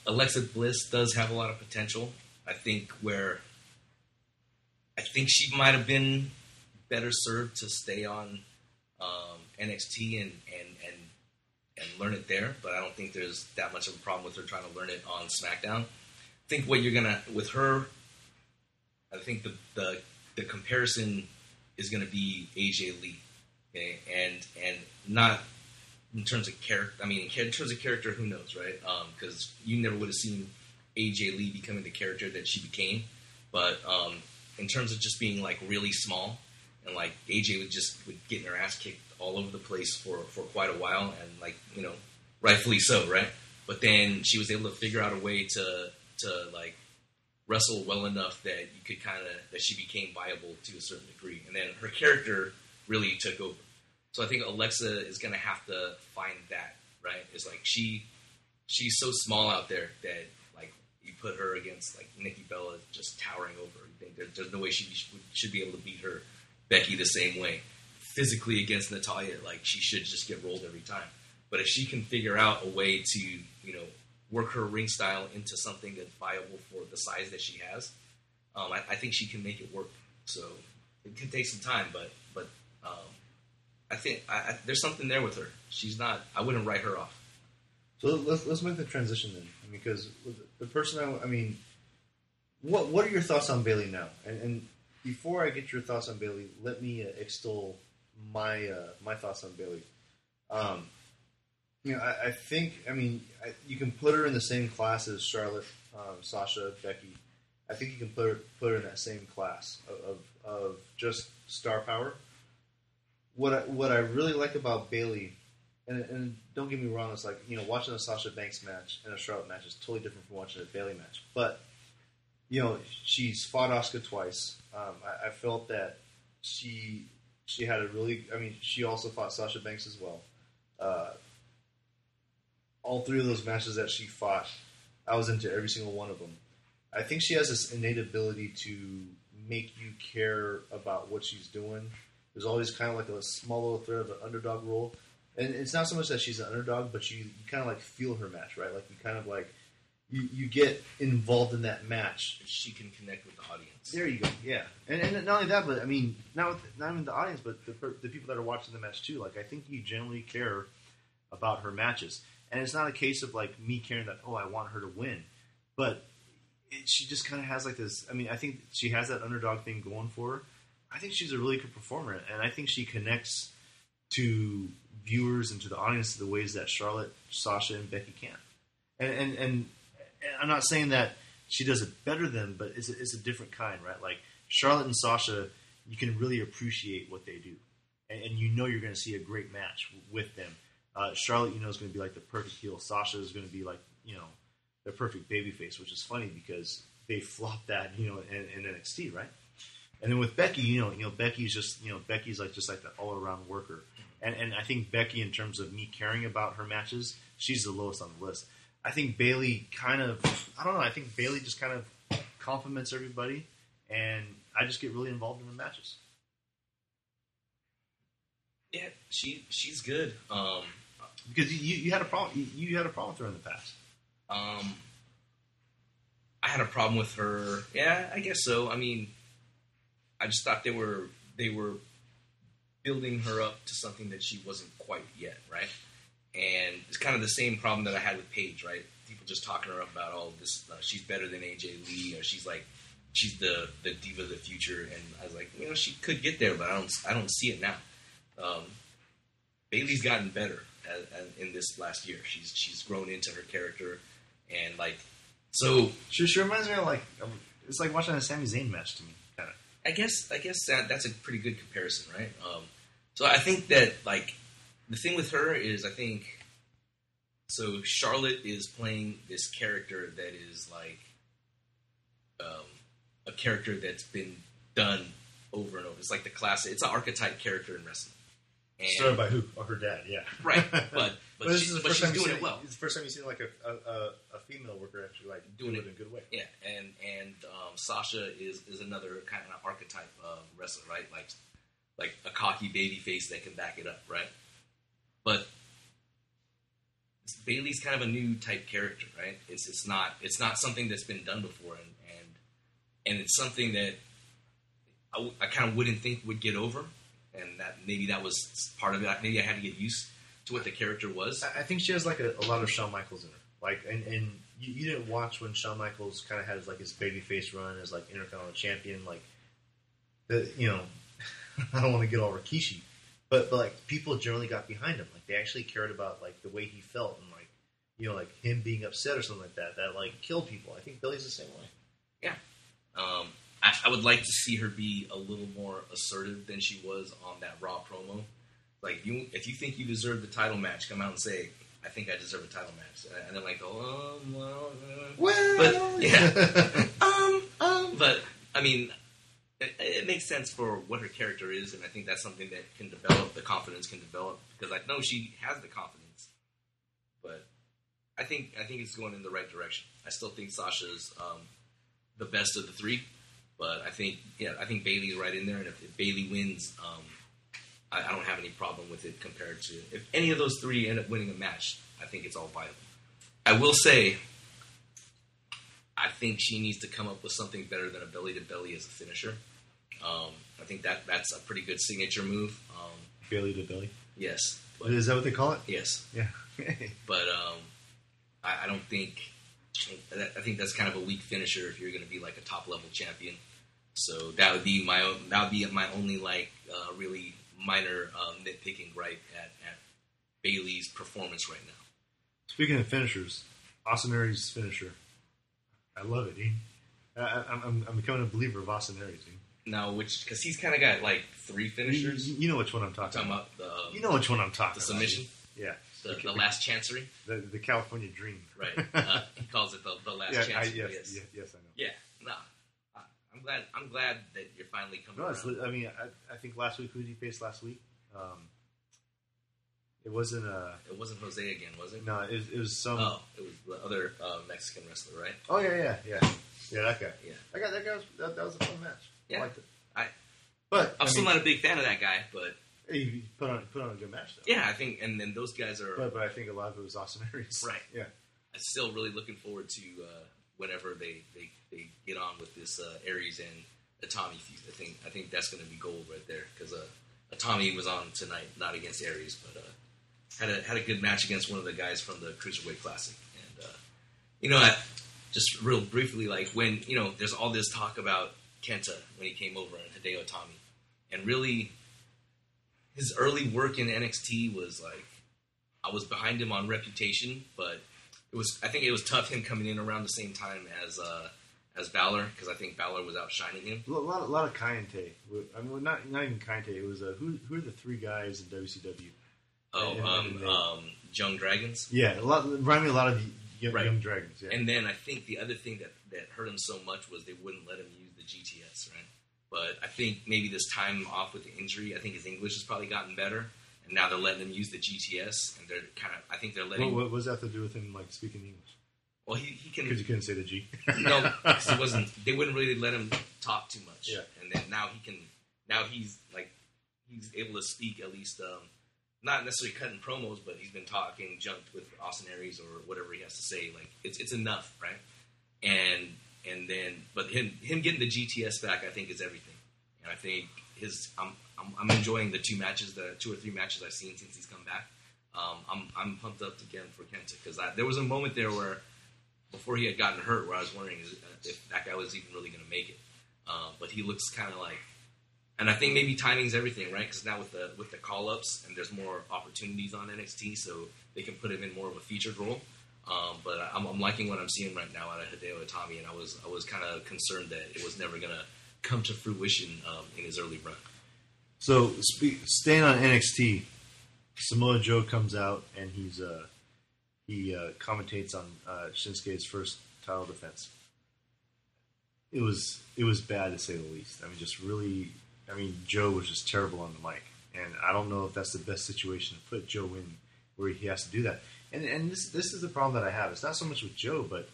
Alexa Bliss does have a lot of potential. I think where I think she might have been better served to stay on um, NXT and, and and and learn it there, but I don't think there's that much of a problem with her trying to learn it on SmackDown. I think what you're gonna with her, I think the the, the comparison is gonna be AJ Lee, okay? and and not in terms of character. I mean, in terms of character, who knows, right? Because you never would have seen AJ Lee becoming the character that she became, but um, in terms of just being like really small and like AJ would just would getting her ass kicked all over the place for for quite a while, and like you know, rightfully so, right? But then she was able to figure out a way to to like wrestle well enough that you could kind of that she became viable to a certain degree, and then her character really took over. So I think Alexa is going to have to find that right. It's like she she's so small out there that like you put her against like Nikki Bella just towering over. Think there, there's no way she should, should be able to beat her. Becky the same way. Physically against Natalya, like she should just get rolled every time. But if she can figure out a way to, you know, work her ring style into something that's viable for the size that she has, um, I, I, think she can make it work. So it could take some time, but but um, I think I, I, there's something there with her. She's not. I wouldn't write her off. So let's let's make the transition then, because the person I, I mean, what what are your thoughts on Bayley now? And, and before I get your thoughts on Bayley, let me uh, extol my uh, my thoughts on Bayley. Um, you know, I, I, think I mean I, you can put her in the same class as Charlotte, um, Sasha, Becky. I think you can put her, put her in that same class of, of, of just star power. What I, what I really like about Bayley, and, and don't get me wrong, it's like you know watching a Sasha Banks match and a Charlotte match is totally different from watching a Bayley match. But you know, she's fought Asuka twice. Um, I, I, felt that she she had a really. I mean, she also fought Sasha Banks as well. Uh, all three of those matches that she fought, I was into every single one of them. I think she has this innate ability to make you care about what she's doing. There's always kind of like a small little thread of an underdog role, and it's not so much that she's an underdog, but you, you kind of like feel her match, right? Like you kind of like you, you get involved in that match. She can connect with the audience. There you go. Yeah, and, and not only that, but I mean, not with, not even the audience, but the, the people that are watching the match too. Like, I think you generally care about her matches, and it's not a case of like me caring that oh, I want her to win, but it, she just kind of has like this. I mean, I think she has that underdog thing going for her. I think she's a really good performer, and I think she connects to viewers and to the audience the ways that Charlotte, Sasha, and Becky can. And and, and I'm not saying that she does it better than, but it's a, it's a different kind, right? Like Charlotte and Sasha, you can really appreciate what they do, and, and you know you're going to see a great match with them. Uh, Charlotte, you know, is going to be like the perfect heel. Sasha is going to be like you know the perfect babyface, which is funny because they flopped that you know in, in NXT, right? And then with Becky, you know, you know Becky's just you know Becky's like just like that all around worker, and and I think Becky, in terms of me caring about her matches, she's the lowest on the list. I think Bayley kind of I don't know. I think Bayley just kind of compliments everybody, and I just get really involved in the matches. Yeah, she she's good. Um, because you, you had a problem you, you, had a problem with her in the past. Um, I had a problem with her. Yeah, I guess so. I mean, I just thought they were they were building her up to something that she wasn't quite yet, right? And it's kind of the same problem that I had with Paige, right? People just talking her up about all this. Uh, she's better than AJ Lee, or she's like, she's the the diva of the future. And I was like, you know, she could get there, but I don't I don't see it now. Um, Bayley's gotten better as, as, in this last year. She's she's grown into her character, and like so. She, she reminds me of like it's like watching a Sami Zayn match to me, kind of. I guess I guess that that's a pretty good comparison, right? Um, so I think that like the thing with her is I think so Charlotte is playing this character that is like um, a character that's been done over and over. It's like the classic. It's an archetype character in wrestling. And, Started by who? Oh, her dad. Yeah. right, but but, But this she, is the but first she's time doing seen it well. It's the first time you've seen like a, a, a, female worker actually like Doing doing it. it in a good way. Yeah, and and um, Sasha is is another kind of archetype of wrestler, right? Like like a cocky baby face that can back it up, right? But Bayley's kind of a new type character, right? It's it's not it's not something that's been done before, and and and it's something that I, w- I kind of wouldn't think would get over, and that maybe that was part of it. Maybe I had to get used to what the character was. I think she has like a, a lot of Shawn Michaels in her. Like, and, and you, you didn't watch when Shawn Michaels kind of had his, like his babyface run as like Intercontinental Champion. Like, the you know, I don't want to get all Rikishi, but but like people generally got behind him. Like they actually cared about like the way he felt and like you know like him being upset or something like that. That like killed people. I think Billy's the same way. Yeah. Um, I, I would like to see her be a little more assertive than she was on that Raw promo. Like, you, if you think you deserve the title match, come out and say, "I think I deserve a title match," and then like, "Oh, well, uh, Well, But, yeah. um, um." But I mean, it, it makes sense for what her character is, and I think that's something that can develop. The confidence can develop because I know she has the confidence, but I think I think it's going in the right direction. I still think Sasha's um, the best of the three, but I think yeah, I think Bayley's right in there, and if, if Bayley wins, um, I, I don't have any problem with it compared to if any of those three end up winning a match. I think it's all viable. I will say, I think she needs to come up with something better than a belly to belly as a finisher. Um, I think that that's a pretty good signature move. Um, Bayley to belly. yes, but, Is that what they call it? yes, Yeah. but um, I, I don't think. I think that's kind of a weak finisher if you're going to be like a top level champion. So that would be my own, that would be my only like uh, really minor um, nitpicking gripe at, at Bayley's performance right now. Speaking of finishers, Austin Aries' finisher. I love it, Dean. I, I'm, I'm, I'm becoming a believer of Austin Aries, Dean. Now, which because he's kind of got like three finishers. you- you know which one I'm talking, talking about. about the You know which one I'm talking the about. submission, Yeah. the, the last chancery, The, the California Dream. right? Uh, he calls it the, the last yeah, chancery. yes, yes. yes, yes, I know. Yeah, I, I'm glad. I'm glad that you're finally coming No. I mean, I, I think last week, who did he face last week? Um, it wasn't uh It wasn't Jose again, was it? no, it, was- it was some. Oh, it was the other uh, Mexican wrestler, right? Oh yeah, yeah, yeah, yeah. That guy. Yeah. that guy. That guy was that, that was a fun match. Yeah. I liked it. I- but I'm I still mean, not a big fan of that guy, but he put on put on a good match though. yeah, I think. And then those guys are. But but I think a lot of it was Austin Aries. Right. Yeah. I'm still really looking forward to uh, whenever they, they, they get on with this uh, Aries and Itami feud. I think I think that's going to be gold right there because uh, Itami was on tonight, not against Aries, but uh, had a had a good match against one of the guys from the Cruiserweight Classic. And uh, you know, I, just real briefly, like when you know, there's all this talk about Kenta when he came over and Hideo Itami, and really, his early work in NXT was like I was behind him on reputation, but it was I think it was tough him coming in around the same time as uh, as Balor because I think Balor was outshining him. A lot, a lot of Kaientai. I mean, not not even Kaientai. It was uh, who who are the three guys in WCW? Oh, And- um, and they- um, Young Dragons. Yeah, a lot. Remind me a lot of young, Right. young dragons. Yeah. And then I think the other thing that, that hurt him so much was they wouldn't let him use the GTS, right? But I think maybe this time off with the injury, I think his English has probably gotten better, and now they're letting them use the GTS, and they're kind of I think they're letting. what, what does that to do with him like speaking English? well, he, he can Because you couldn't say the G. no, it wasn't. They wouldn't really let him talk too much. Yeah. And then now he can. Now he's like, he's able to speak at least, um, not necessarily cutting promos, but he's been talking junk with Austin Aries or whatever he has to say. Like it's it's enough, right? And and then, but him him getting the GTS back, I think is everything. And I think his I'm, I'm I'm enjoying the two matches, the two or three matches I've seen since he's come back. Um, I'm I'm pumped up again for Kenta because there was a moment there where before he had gotten hurt where I was wondering is- if that guy was even really going to make it. Uh, but he looks kind of like, and I think maybe timing's everything, right? Because now with the with the call ups and there's more opportunities on NXT, so they can put him in more of a featured role. Um, but I'm, I'm liking what I'm seeing right now out of Hideo Itami, and I was I was kind of concerned that it was never going to come to fruition um, in his early run. So, spe- staying on NXT, Samoa Joe comes out and he's uh, he uh, commentates on uh, Shinsuke's first title defense. It was it was bad to say the least. I mean, just really. I mean, Joe was just terrible on the mic, and I don't know if that's the best situation to put Joe in, where he has to do that. And and this this is the problem that I have. It's not so much with Joe, but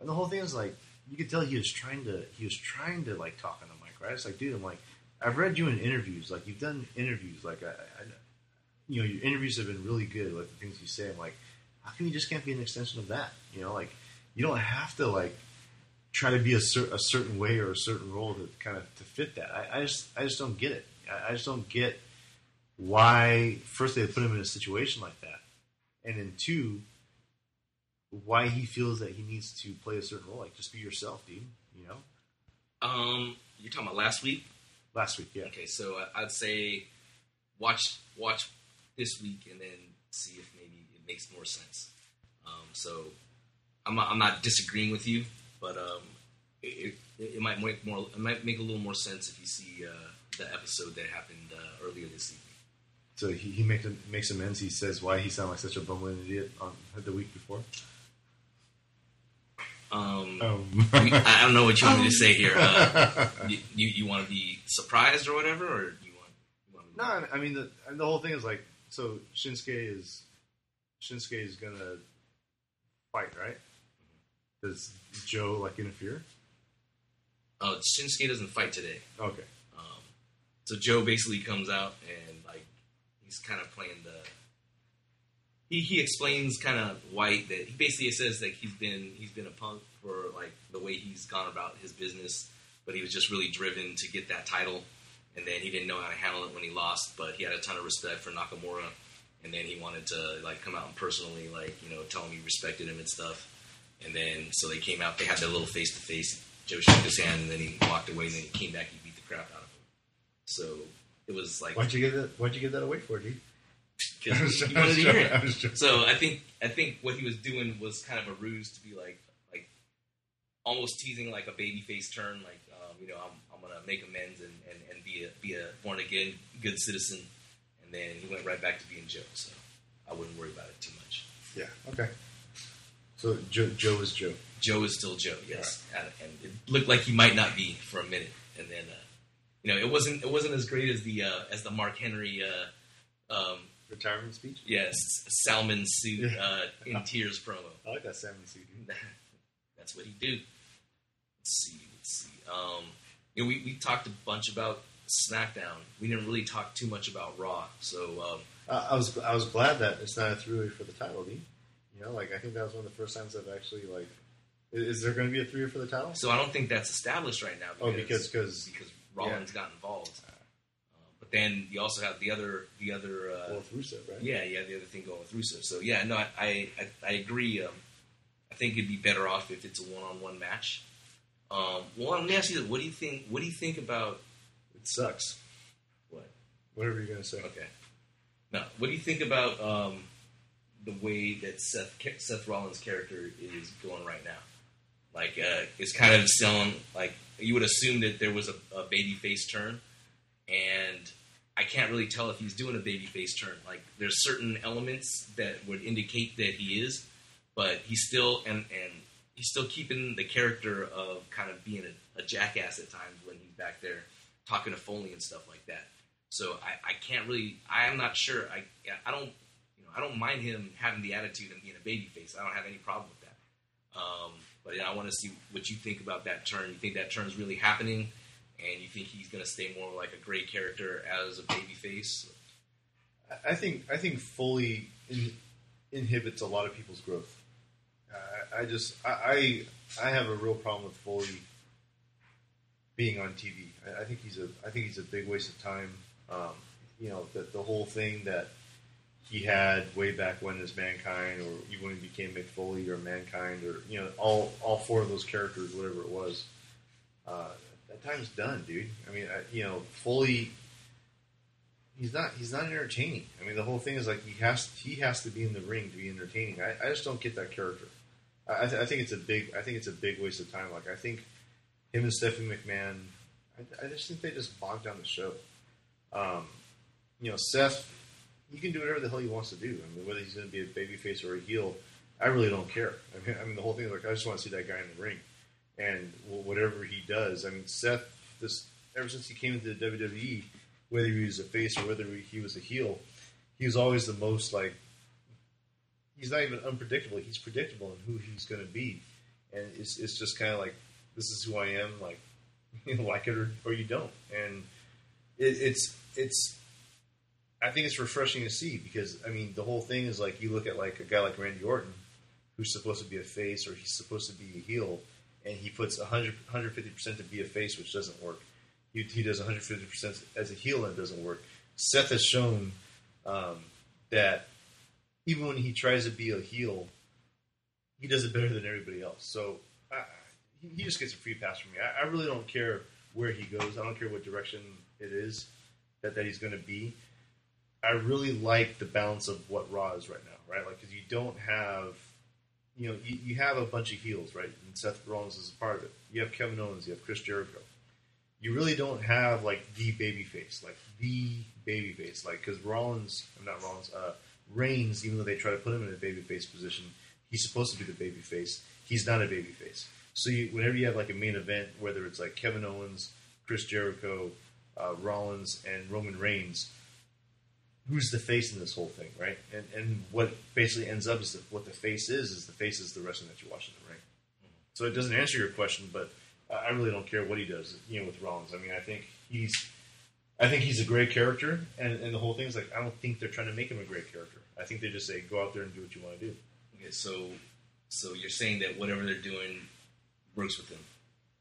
and the whole thing is like you could tell he was trying to he was trying to like talk on the mic, right? It's like, dude, I'm like, I've read you in interviews, like you've done interviews, like I, I you know, your interviews have been really good, like the things you say. I'm like, how come you just can't be an extension of that? You know, like you don't have to like try to be a, cer- a certain way or a certain role to kind of to fit that. I, I just I just don't get it. I, I just don't get why first they put him in a situation like that, and then two, why he feels that he needs to play a certain role. Like just be yourself, dude. You know. Um, you're talking about last week. Last week, yeah. Okay, so I'd say watch watch this week and then see if maybe it makes more sense. Um, so I'm not, I'm not disagreeing with you, but um, it, it, it might make more it might make a little more sense if you see uh, the episode that happened uh, earlier this evening. So he, he makes makes amends. He says why he sounded like such a bumbling idiot on the week before. Um, we- I don't know what you want me to say here. Uh, you, you you want to be surprised or whatever, or you want, you want No, I mean the the whole thing is like so Shinsuke is Shinsuke is gonna fight, right? Does Joe like interfere? Oh, Shinsuke doesn't fight today. Okay. Um, so Joe basically comes out and like he's kind of playing the. He, he explains kind of White that he basically says that he's been he's been a punk for like the way he's gone about his business, but he was just really driven to get that title, and then he didn't know how to handle it when he lost, but he had a ton of respect for Nakamura, and then he wanted to like come out and personally like you know tell him he respected him and stuff, and then so they came out they had their little face to face. Joe shook his hand and then he walked away, and then he came back and beat the crap out of him. So it was like Why'd you give that? Why'd you give that away for, dude? Because he wanted to hear it. So I think I think what he was doing was kind of a ruse to be like like almost teasing like a babyface turn, like um, you know I'm, I'm gonna make amends and, and, and be a be a born again good citizen, and then he went right back to being Joe. So I wouldn't worry about it too much. Yeah. Okay. So Joe, Joe is Joe. Joe is still Joe, yes, and, and it looked like he might not be for a minute, and then uh, you know it wasn't it wasn't as great as the uh, as the Mark Henry. Uh, um, Retirement speech. Yes, salmon suit uh, in tears promo. I like that salmon suit. That's what he do. Let's see. Let's see. Um, you know, we, we talked a bunch about SmackDown. We didn't really talk too much about Raw. So um, Uh, I was I was glad that it's not a three way for the title, dude. You know, like I think that was one of the first times I've actually like. Is, is there going to be a three way for the title? so I don't think that's established right now. Oh, because because because Rollins got involved. Then you also have the other the other. Uh, well, Rusev, right? Yeah, yeah, the other thing going with Rusev. So yeah, no, I I, I, agree. Um, I think it'd be better off if it's a one-on-one match. Um, well, let me ask you this: What do you think? What do you think about It sucks. what? Whatever you're going to say. Okay, Now, What do you think about um, the way that Seth Seth Rollins' character is going right now? Like, uh, it's kind of selling. Like, you would assume that there was a, a baby face turn, and I can't really tell if he's doing a baby face turn. Like, there's certain elements that would indicate that he is, but he's still and and he's still keeping the character of kind of being a, a jackass at times when he's back there talking to Foley and stuff like that. So I, I can't really. I am not sure. I I don't you know I don't mind him having the attitude and being a baby face. I don't have any problem with that. Um, but yeah, I want to see what you think about that turn. You think that turn's really happening, and you think he's going to stay more like a great character as a baby face? I- think I think Foley in, inhibits a lot of people's growth. I, I just I, I have a real problem with Foley being on TV. I, I think he's a I think he's a big waste of time. Um, you know, the, the whole thing that he had way back when as Mankind, or even when he became Mick Foley or Mankind, or you know, all all four of those characters, whatever it was. Uh, that time's done, dude. I mean, I, you know, fully. He's not. He's not entertaining. I mean, the whole thing is like he has. He has to be in the ring to be entertaining. I, I just don't get that character. I, I think it's a big. I think it's a big waste of time. Like I think him and Stephanie McMahon. I, I just think they just bogged down the show. Um, you know, Seth. He can do whatever the hell he wants to do. I mean, whether he's going to be a babyface or a heel, I really don't care. I mean, I mean, the whole thing is like I just want to see that guy in the ring, and whatever he does. I mean, Seth. This ever since he came into the WWE, whether he was a face or whether he was a heel, he was always the most like he's not even unpredictable. He's predictable in who he's going to be, and it's it's just kind of like this is who I am. Like you like it or, or you don't, and it, it's it's. I think it's refreshing to see because I mean the whole thing is like you look at like a guy like Randy Orton, who's supposed to be a face or he's supposed to be a heel, and he puts 100 150 percent to be a face, which doesn't work. He, he does 150 percent as a heel, and it doesn't work. Seth has shown um, that even when he tries to be a heel, he does it better than everybody else. So I, he just gets a free pass from me. I, I, really don't care where he goes. I don't care what direction it is that, that he's going to be. I really like the balance of what Raw is right now, right? Like, because you don't have, you know, you, you have a bunch of heels, right? And Seth Rollins is a part of it. You have Kevin Owens, you have Chris Jericho. You really don't have like the baby face, like the baby face, like because Rollins, I'm not Rollins, uh, Reigns, even though they try to put him in a babyface position, he's supposed to be the babyface. He's not a babyface. So you, whenever you have like a main event, whether it's like Kevin Owens, Chris Jericho, uh, Rollins, and Roman Reigns, who's the face in this whole thing, right? And and what basically ends up is that what the face is is the face is the wrestling that you're watching in the ring. So it doesn't answer your question, but I really don't care what he does, you know, with Rollins. I mean, I think he's I think he's a great character, and, and the whole thing is like I don't think they're trying to make him a great character. I think they just say go out there and do what you want to do. Okay, so so you're saying that whatever they're doing works with him.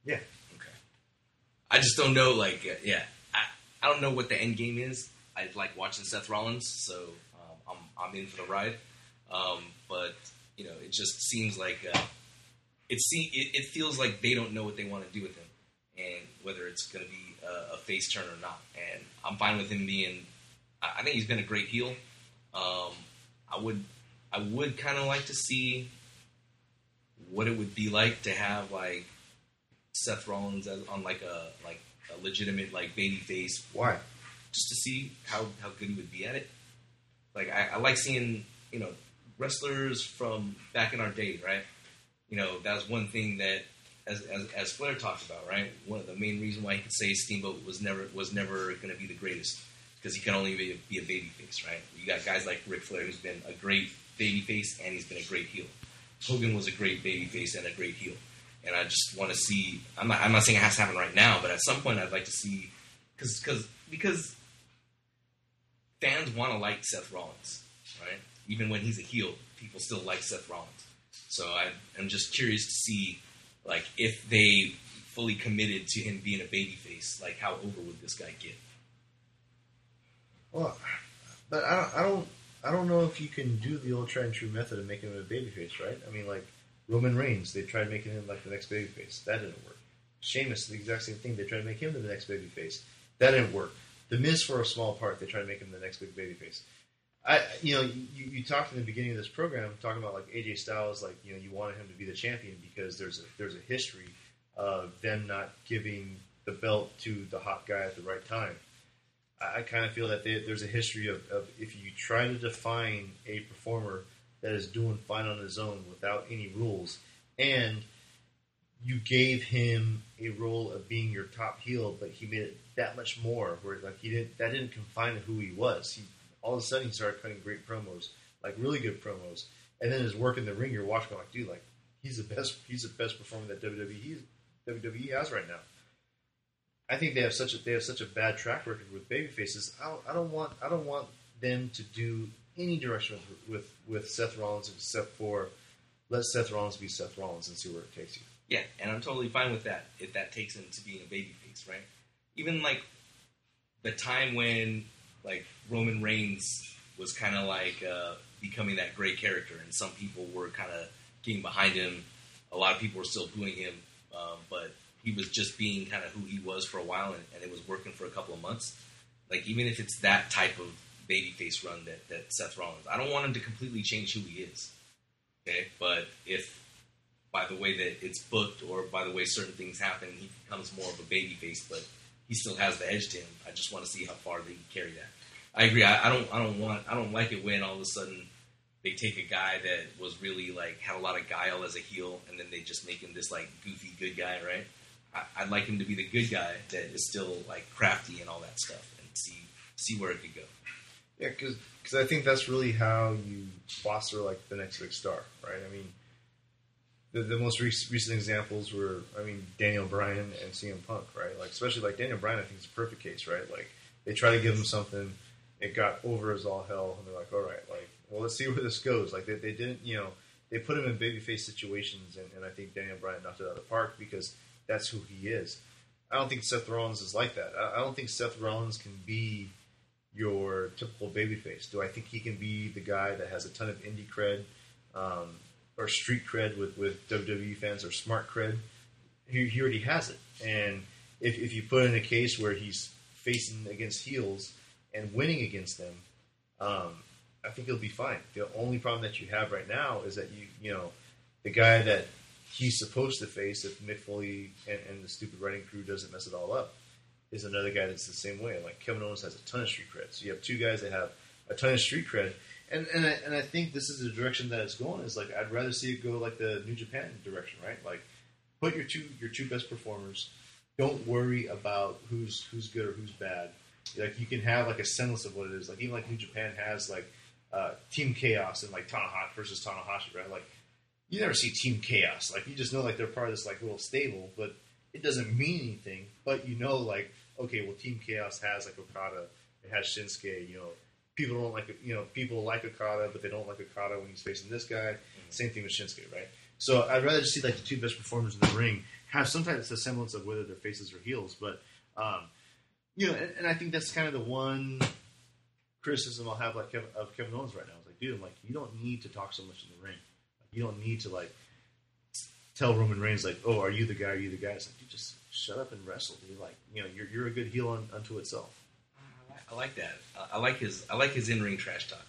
Yeah. Okay. I just don't know. Like, yeah, I I don't know what the end game is. I like watching Seth Rollins, so um, I'm I'm in for the ride. Um, but you know, it just seems like uh, it, see, it it feels like they don't know what they want to do with him, and whether it's going to be a, a face turn or not. And I'm fine with him being. I, I think he's been a great heel. Um, I would I would kind of like to see what it would be like to have like Seth Rollins as, on like a like a legitimate like baby face. Why? Just to see how how good he would be at it. Like I, I like seeing you know wrestlers from back in our day, right? You know that was one thing that as, as, as Flair talked about, right? One of the main reasons why he could say Steamboat was never was never going to be the greatest because he can only be a, be a babyface, right? You got guys like Ric Flair who's been a great baby face and he's been a great heel. Hogan was a great baby face and a great heel, and I just want to see. I'm not I'm not saying it has to happen right now, but at some point I'd like to see because because because fans want to like Seth Rollins, right? Even when he's a heel, people still like Seth Rollins. So I, I'm just curious to see like if they fully committed to him being a babyface, like how over would this guy get? Well, but I don't, I don't, I don't know if you can do the old tried and true method of making him a babyface, right? I mean, like Roman Reigns, they tried making him like the next babyface, that didn't work. Sheamus, the exact same thing. They tried to make him the next babyface, that didn't work. The Miz, for a small part, they tried to make him the next big babyface. I, you know, you, you talked in the beginning of this program talking about like AJ Styles, like you know, you wanted him to be the champion because there's a there's a history of them not giving the belt to the hot guy at the right time. I, I kind of feel that they, there's a history of, of if you try to define a performer that is doing fine on his own without any rules, and you gave him a role of being your top heel, but he made it that much more. Where like he didn't that didn't confine who he was. He all of a sudden he started cutting great promos, like really good promos. And then his work in the ring, you're watching like, dude, like he's the best. He's the best performer that WWE WWE has right now. I think they have such a they have such a bad track record with baby faces. I don't, I don't want I don't want them to do any direction with, with with Seth Rollins except for let Seth Rollins be Seth Rollins and see where it takes you. Yeah, and I'm totally fine with that if that takes him to being a babyface, right? Even like the time when like Roman Reigns was kind of like uh, becoming that great character, and some people were kind of getting behind him. A lot of people were still booing him, um, but he was just being kind of who he was for a while, and, and it was working for a couple of months. Like even if it's that type of babyface run that, that Seth Rollins, I don't want him to completely change who he is. Okay, but if by the way that it's booked or by the way certain things happen, he becomes more of a babyface, but he still has the edge to him. I just want to see how far they can carry that. I agree. I, I don't. I don't want. I don't like it when all of a sudden they take a guy that was really like had a lot of guile as a heel, and then they just make him this like goofy good guy, right? I, I'd like him to be the good guy that is still like crafty and all that stuff, and see see where it could go. Yeah, because I think that's really how you foster like the next big star, right? I mean, the, the most rec- recent examples were, I mean, Daniel Bryan and CM Punk, right? Like especially like Daniel Bryan, I think is a perfect case, right? Like they try to give him something, it got over as all hell, and they're like, all right, like, well, let's see where this goes. Like they, they didn't, you know, they put him in babyface situations, and, and I think Daniel Bryan knocked it out of the park because that's who he is. I don't think Seth Rollins is like that. I, I don't think Seth Rollins can be your typical babyface. Do I think he can be the guy that has a ton of indie cred um, or street cred with, with WWE fans or smart cred? He, he already has it. And if, if you put in a case where he's facing against heels and winning against them, um, I think he'll be fine. The only problem that you have right now is that you you know the guy that he's supposed to face if Mick Foley and, and the stupid writing crew doesn't mess it all up is another guy that's the same way. Like Kevin Owens has a ton of street cred. So you have two guys that have a ton of street cred. And and I, and I think this is the direction that it's going. Is like I'd rather see it go like the New Japan direction, right? Like put your two your two best performers. Don't worry about who's who's good or who's bad. Like you can have like a semblance of what it is. Like even like New Japan has like uh, Team Chaos and like Tanahashi versus Tanahashi, right? Like you never see Team Chaos. Like you just know like they're part of this like little stable, but it doesn't mean anything. But you know like okay, well Team Chaos has like Okada, it has Shinsuke. You know, people don't like you know people like Okada, but they don't like Okada when he's facing this guy. Same thing with Shinsuke, right? So I'd rather just see like the two best performers in the ring have sometimes a semblance of whether they're faces or heels, but um, you know, and, and I think that's kind of the one criticism I'll have like Kevin, of Kevin Owens right now. It's like, dude, I'm like, you don't need to talk so much in the ring. Like, you don't need to like tell Roman Reigns like, oh, are you the guy? Are you the guy? It's like, you just shut up and wrestle. Dude. Like, you know, you're you're a good heel on, unto itself. I like that. I- like his. I like his in-ring trash talk.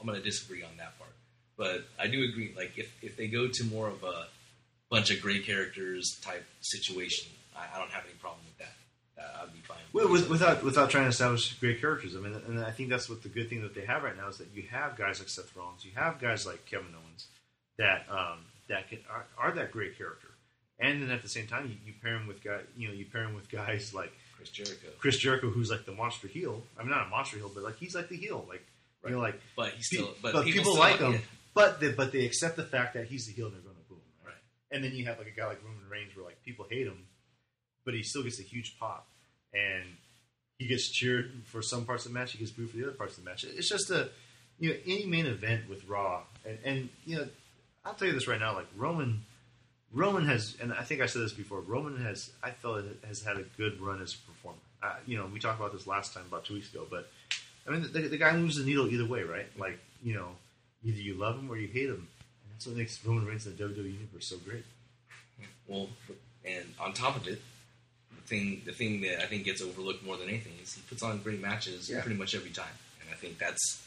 I'm going to disagree on that part, but I do agree. Like if if they go to more of a bunch of great characters type situation, I, I don't have any problem with that. Uh, I'd be fine. Well, with, without without trying to establish great characters. I mean, and I think that's what the good thing that they have right now is that you have guys like Seth Rollins, you have guys like Kevin Owens that um, that can are, are that great character, and then at the same time you, you pair him with guy, you know, you pair him with guys like Chris Jericho, Chris Jericho, who's like the monster heel. I mean, not a monster heel, but like he's like the heel. Like you know, like but he's still. But, but, people, people, like yeah. him. But they, but they accept the fact that he's the heel. and They're going to boo him, right? Right. And then you have like a guy like Roman Reigns, where like people hate him, but he still gets a huge pop, and he gets cheered for some parts of the match. He gets booed for the other parts of the match. It's just a you know any main event with Raw, and and you know I'll tell you this right now, like Roman. Roman has, and I think I said this before. Roman has, I felt, it has had a good run as a performer. Uh, you know, we talked about this last time, about two weeks ago. But I mean, the, the guy moves the needle either way, right? Like, you know, either you love him or you hate him, and that's what makes Roman Reigns in the WWE universe so great. Well, and on top of it, the thing the thing that I think gets overlooked more than anything is he puts on great matches Yeah. pretty much every time, and I think that's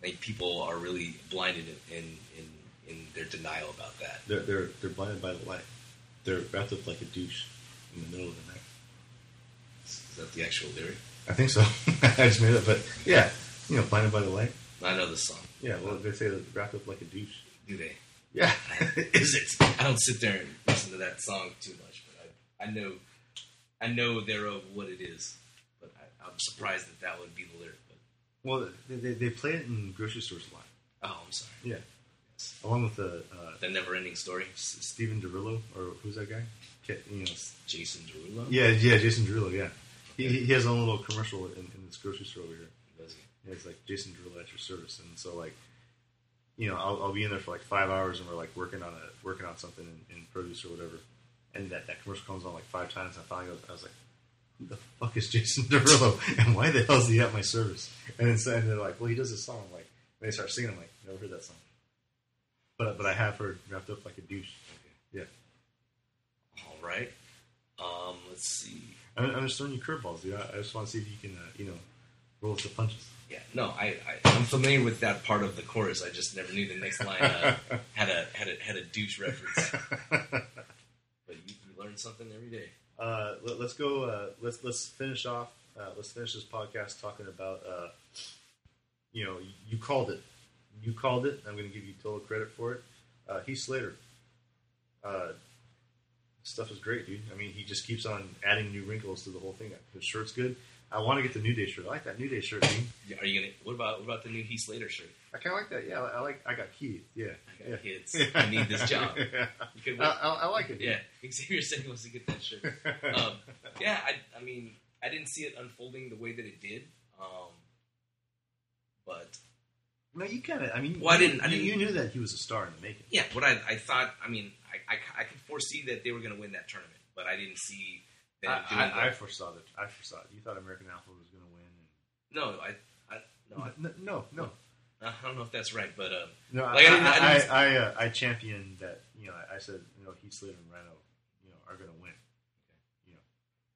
I think people are really blinded in in, in, in their denial about that. They're they're they're blinded by the light. They're wrapped up like a douche in the middle of the night. Is that the actual lyric? I think so. I just made it, but yeah, you know, blinded by the light. I know this song. Yeah, well, they say that wrapped up like a douche. Do they? Yeah, is it? I don't sit there and listen to that song too much, but I, I know I know thereof what it is. But I, I'm surprised that that would be the lyric. But Well, they, they, they play it in grocery stores a lot. oh, I'm sorry. Yeah, along with the uh, The never-ending story. S- Steven Derulo, or who's that guy? Ke- You know, Jason Derulo. yeah, yeah, Jason Derulo. Yeah, he, he has his own little commercial in, in this grocery store over here. Does he? Yeah, it's like Jason Derulo at your service, and so like, you know, I'll, I'll be in there for like five hours, and we're like working on a working on something in, in produce or whatever, and that, that commercial comes on like five times. And I finally, go, I was like, the fuck is Jason Derulo, and why the hell is he at my service? And then so- and they're like, well, he does this song. I'm like, and they start singing. I'm like, never heard that song, but but I have her wrapped up like a douche. Yeah, All right. Um, let's see. I'm, I'm just throwing you curveballs, dude. I, I just want to see if you can, uh, you know, roll with the punches. Yeah, no, I, I I'm familiar with that part of the chorus. I just never knew the next line uh, had a had a had a douche reference. But you, you learn something every day. Uh, let, us go. Uh, let's let's finish off. Uh, let's finish this podcast talking about. Uh, you know, you called it. You called it. I'm going to give you total credit for it. Uh, Heath Slater. Uh, stuff is great, dude. I mean, he just keeps on adding new wrinkles to the whole thing. His shirt's good. I want to get the New Day shirt. I like that New Day shirt, dude. Yeah, Are you gonna? What about what about the new Heath Slater shirt? I kind of like that. Yeah, I, like. I got Keith. Yeah, I got kids. I need this job. Yeah. You could. I, I, I like it. dude. yeah, Xavier said he wants to get that shirt. Um, yeah, I, I mean, I didn't see it unfolding the way that it did. Um, but No, you kind of. I mean, Well, I didn't- I you, didn't- you knew that he was a star in the making. yeah, what I, I thought, I mean, I, I, I could foresee that they were going to win that tournament, but I didn't see them I, I, I foresaw that. I foresaw it. You thought American Alpha was going to win. No, I, I, no, I, no, no, no, I don't know if that's right, but um, no. Like, I I, I I, uh, I championed that. You know, I, I said, you know, Heath Slater and Rhino, you know, are going to win. You know,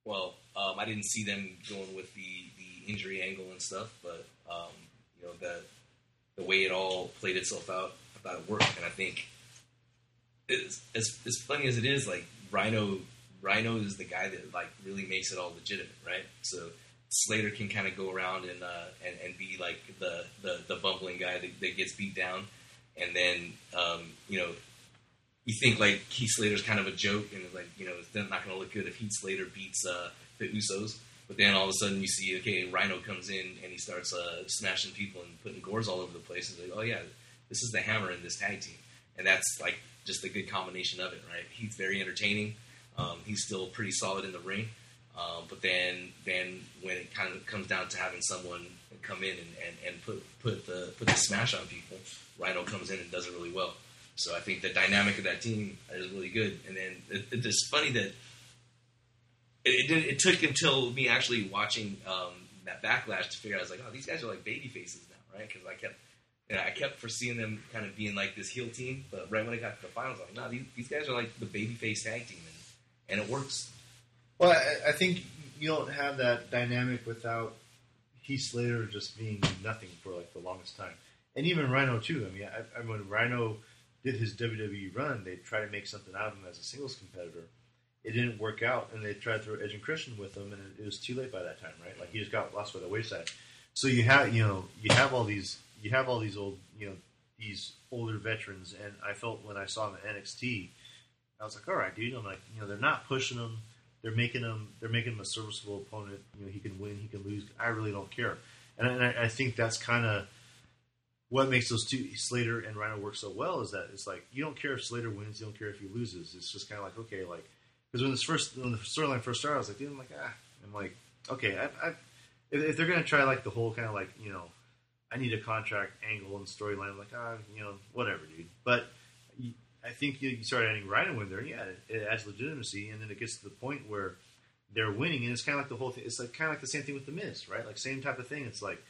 well, um, I didn't see them going with the, the injury angle and stuff, but um, you know the the way it all played itself out, thought it worked, and I think as as funny as it is, like Rhino, Rhino is the guy that like really makes it all legitimate, right? So Slater can kind of go around and uh, and and be like the the, the bumbling guy that, that gets beat down, and then um, you know you think like Heath Slater's kind of a joke, and like you know it's not going to look good if Heath Slater beats uh, the Usos. But then all of a sudden you see, okay, Rhino comes in and he starts uh, smashing people and putting gores all over the place. It's like, oh yeah, this is the hammer in this tag team, and that's like just a good combination of it, right? He's very entertaining. Um, he's still pretty solid in the ring, um, but then then when it kind of comes down to having someone come in and, and, and put put the put the smash on people, Rhino comes in and does it really well. So I think the dynamic of that team is really good. And then it, it- it's funny that it, it, it took until me actually watching um, that backlash to figure out. I was like, oh, these guys are like baby faces now, right? Because I kept, you know, I kept foreseeing them kind of being like this heel team. But right when I got to the finals, I'm like, no, these, these guys are like the baby face tag team, and, and it works. well, I, I think you don't have that dynamic without Heath Slater just being nothing for like the longest time, and even Rhino too. I mean, I, I when Rhino did his WWE run, they tried to make something out of him as a singles competitor. It didn't work out, and they tried to throw Edge and Christian with him, and it, was too late by that time, right? Like he just got lost by the wayside. So you have, you know, you have all these, you have all these old, you know, these older veterans, and I felt when I saw them at NXT, I was like, all right, dude. I'm like, you know, they're not pushing him. They're making him. They're making him a serviceable opponent. You know, he can win. He can lose. I really don't care. And, and I, I think that's kind of what makes those two Slater and Rhino work so well is that it's like you don't care if Slater wins. You don't care if he loses. It's just kind of like okay, like because when this first when the storyline first started, I was like, dude, I'm like ah, I'm like okay, I, I if, if they're gonna try like the whole kind of like you know, I need a contract angle and storyline, I'm like ah, you know, whatever, dude. But I think you, you start adding Rhino in there, yeah, it, it adds legitimacy, and then it gets to the point where they're winning, and it's kind of like the whole thing. It's like kind of like the same thing with the Miz, right? Like same type of thing. It's like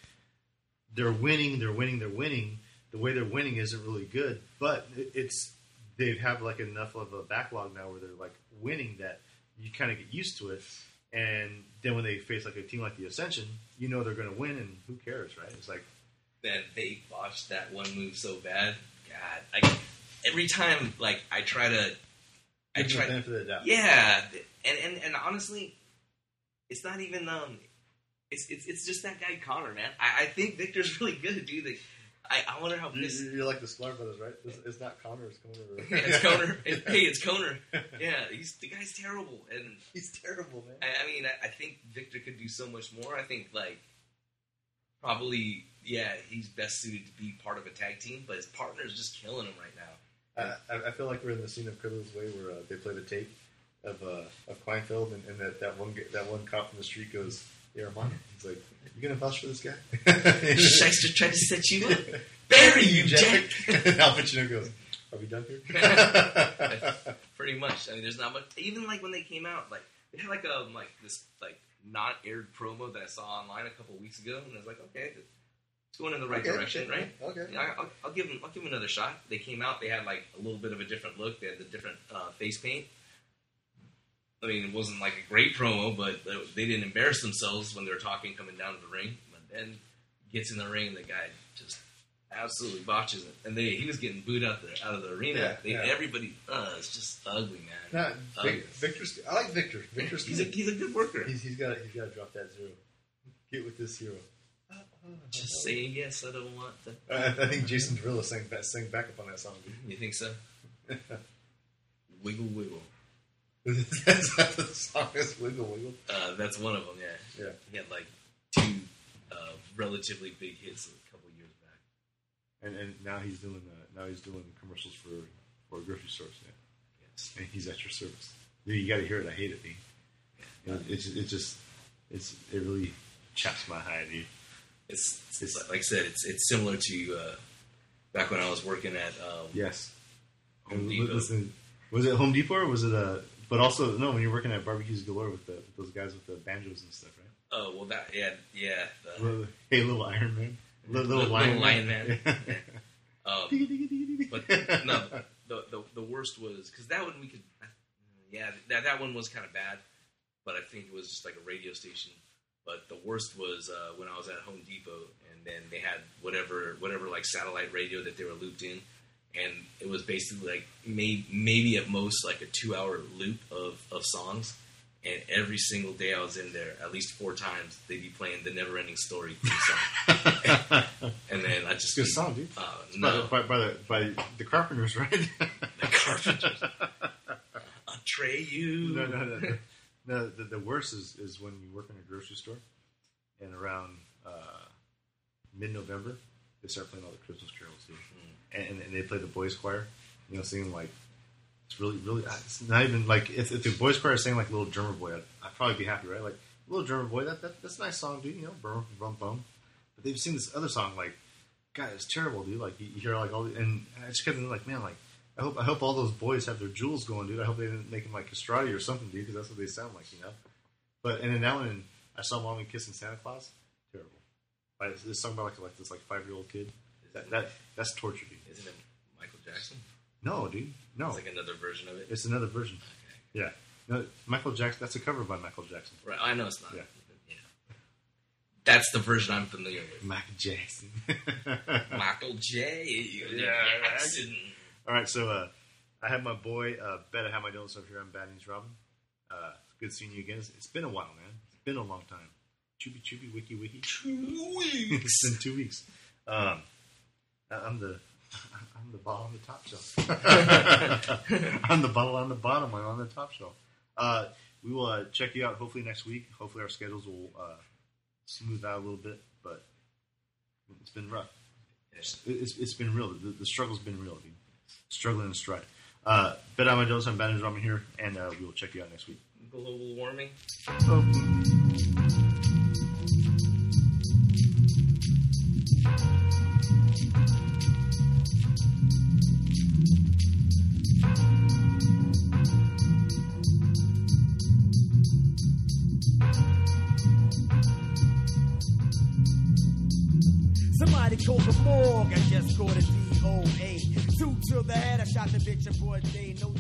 they're winning, they're winning, they're winning. The way they're winning isn't really good, but it- it's they have like enough of a backlog now where they're like winning that you kind of get used to it. And then when they face like a team like the Ascension, you know they're going to win, and who cares, right? It's like that they botched that one move so bad. God, like every time, like I try to, I try, the doubt. yeah, and and and honestly, it's not even um, it's it's it's just that guy Connor, man. I, I think Victor's really good, dude. Like, I I wonder how You- pissed. You're like the Sklar brothers, right? It's, it's not Connor, it's Connor. Yeah, it's Conor. It- hey, it's Conor. Yeah, he's the guy's terrible, and He's terrible, man. I, I mean, I, I think Victor could do so much more. I think like probably, yeah, he's best suited to be part of a tag team, but his partner is just killing him right now. I, I- I feel like we're in the scene of Carlito's Way where uh, they play the tape of uh, of Kleinfeld, and, and that, that one that one cop from the street goes, "Yeah, Armando." He's like, "You gonna vouch for this guy?" Shyster tried to set you up. Bury you, Jack. and Al Pacino goes, "Are we done here?" Pretty much. I mean, there's not much. Even like when they came out, like they had like a like this like not aired promo that I saw online a couple weeks ago, and I was like, okay, it's going in the right Okay, direction, okay, right? okay. Yeah, I, I'll, I'll give them. I'll give them another shot. They came out. They had like a little bit of a different look. They had the different uh, face paint. I mean, it wasn't like a great promo, but they- didn't embarrass themselves when they were talking coming down to the ring. But then gets in the ring, and the guy just absolutely botches it. And they he was getting booed out the out of the arena. Yeah, they, yeah. Everybody, uh, it's just ugly, man. Not Ugly. Vic, Victor's. I like Victor. Victor's. He's a good. he's a good worker. he's he's got he's got to drop that zero. Get with this hero. Just saying yes. I don't want to. I, I think Jason Derulo sang sang back up on that song. You think so? wiggle wiggle. Dude. That's how the song is. Wiggle wiggle. Uh, that's one of them. Yeah. Yeah. He had like two uh, relatively big hits a couple years back. And and now he's doing uh, now he's doing commercials for for grocery stores. Yeah. Yes. And he's at your service. Dude, you got to hear it. I hate it, dude. You know, it's it just it's it really chaps my hide, dude. It's, it's like I said. It's it's similar to uh, back when I was working at um, Yes. Home Depot. listen, was it Home Depot or was it a? But also no, when you're working at barbecues galore with, the, with those guys with the banjos and stuff, right? Oh well, that yeah yeah. The, Little- hey, little Iron Man, little, Little- little lion, Lion Man. Yeah. um, but no, the, the the worst was because that one we could, yeah, that that one was kind of bad, but I think it was just like a radio station. But the worst was uh, when I was at Home Depot, and then they had whatever whatever like satellite radio that they were looped in, and it was basically like may, maybe at most like a two hour loop of of songs. And every single day I was in there, at least four times, they'd be playing the Never Ending Story song. and then I just Good song, dude. Uh, By, no, the, by, by the by the Carpenters, right? the Carpenters. Atreyu. no, no, no. no. No, the, the worst is, is when you work in a grocery store, and around uh, mid-November, they start playing all the Christmas carols, dude. And, and they play the boys' choir, you know, singing like it's really, really. It's not even like if, if the boys' choir is saying like "Little Drummer Boy," I'd, I'd probably be happy, right? Like "Little Drummer Boy," that, that that's a nice song, dude. You know, bum bum bum. But they've seen this other song, like, God, it's terrible, dude. Like you, you hear like all, the, and I just kept like, man, like. I hope I hope all those boys have their jewels going, dude. I hope they didn't make them like castrati or something, dude, because that's what they sound like, you know. But and then that one, I saw Mommy kissing Santa Claus. By this, song by like like this like five year old kid. That, that that's torture, dude. Isn't it Michael Jackson? No, dude. No, It's like another version of it. it's another version. Okay. Yeah. No, Michael Jackson. That's a cover by Michael Jackson. Right, I know it's not. Yeah. Yeah. That's the version I'm familiar with. Michael Jackson. Michael J. Yeah, Jackson. All right, so uh, I have my boy uh, Bet. I have my notes over here. I'm Bad News Robin. Uh, good seeing you again. It's, it's been a while, man. It's been a long time. Chubby chubby wiki wiki. Two weeks. it's been two weeks. Um, I- I'm the I'm the ball on the top shelf. I'm the bottle on the bottom. I'm on the top shelf. Uh, we will uh, check you out hopefully next week. Hopefully our schedules will uh, smooth out a little bit, but it's been rough. Yes. It's, it's been real. The, the struggle's been real, dude. Struggling in stride. Uh, Bet on my Jones. I'm Ben Ramen here, and uh, we will check you out next week. Global warming. Somebody called the morgue, I just called it DOA. Two to the head, I shot the bitch aboard day. No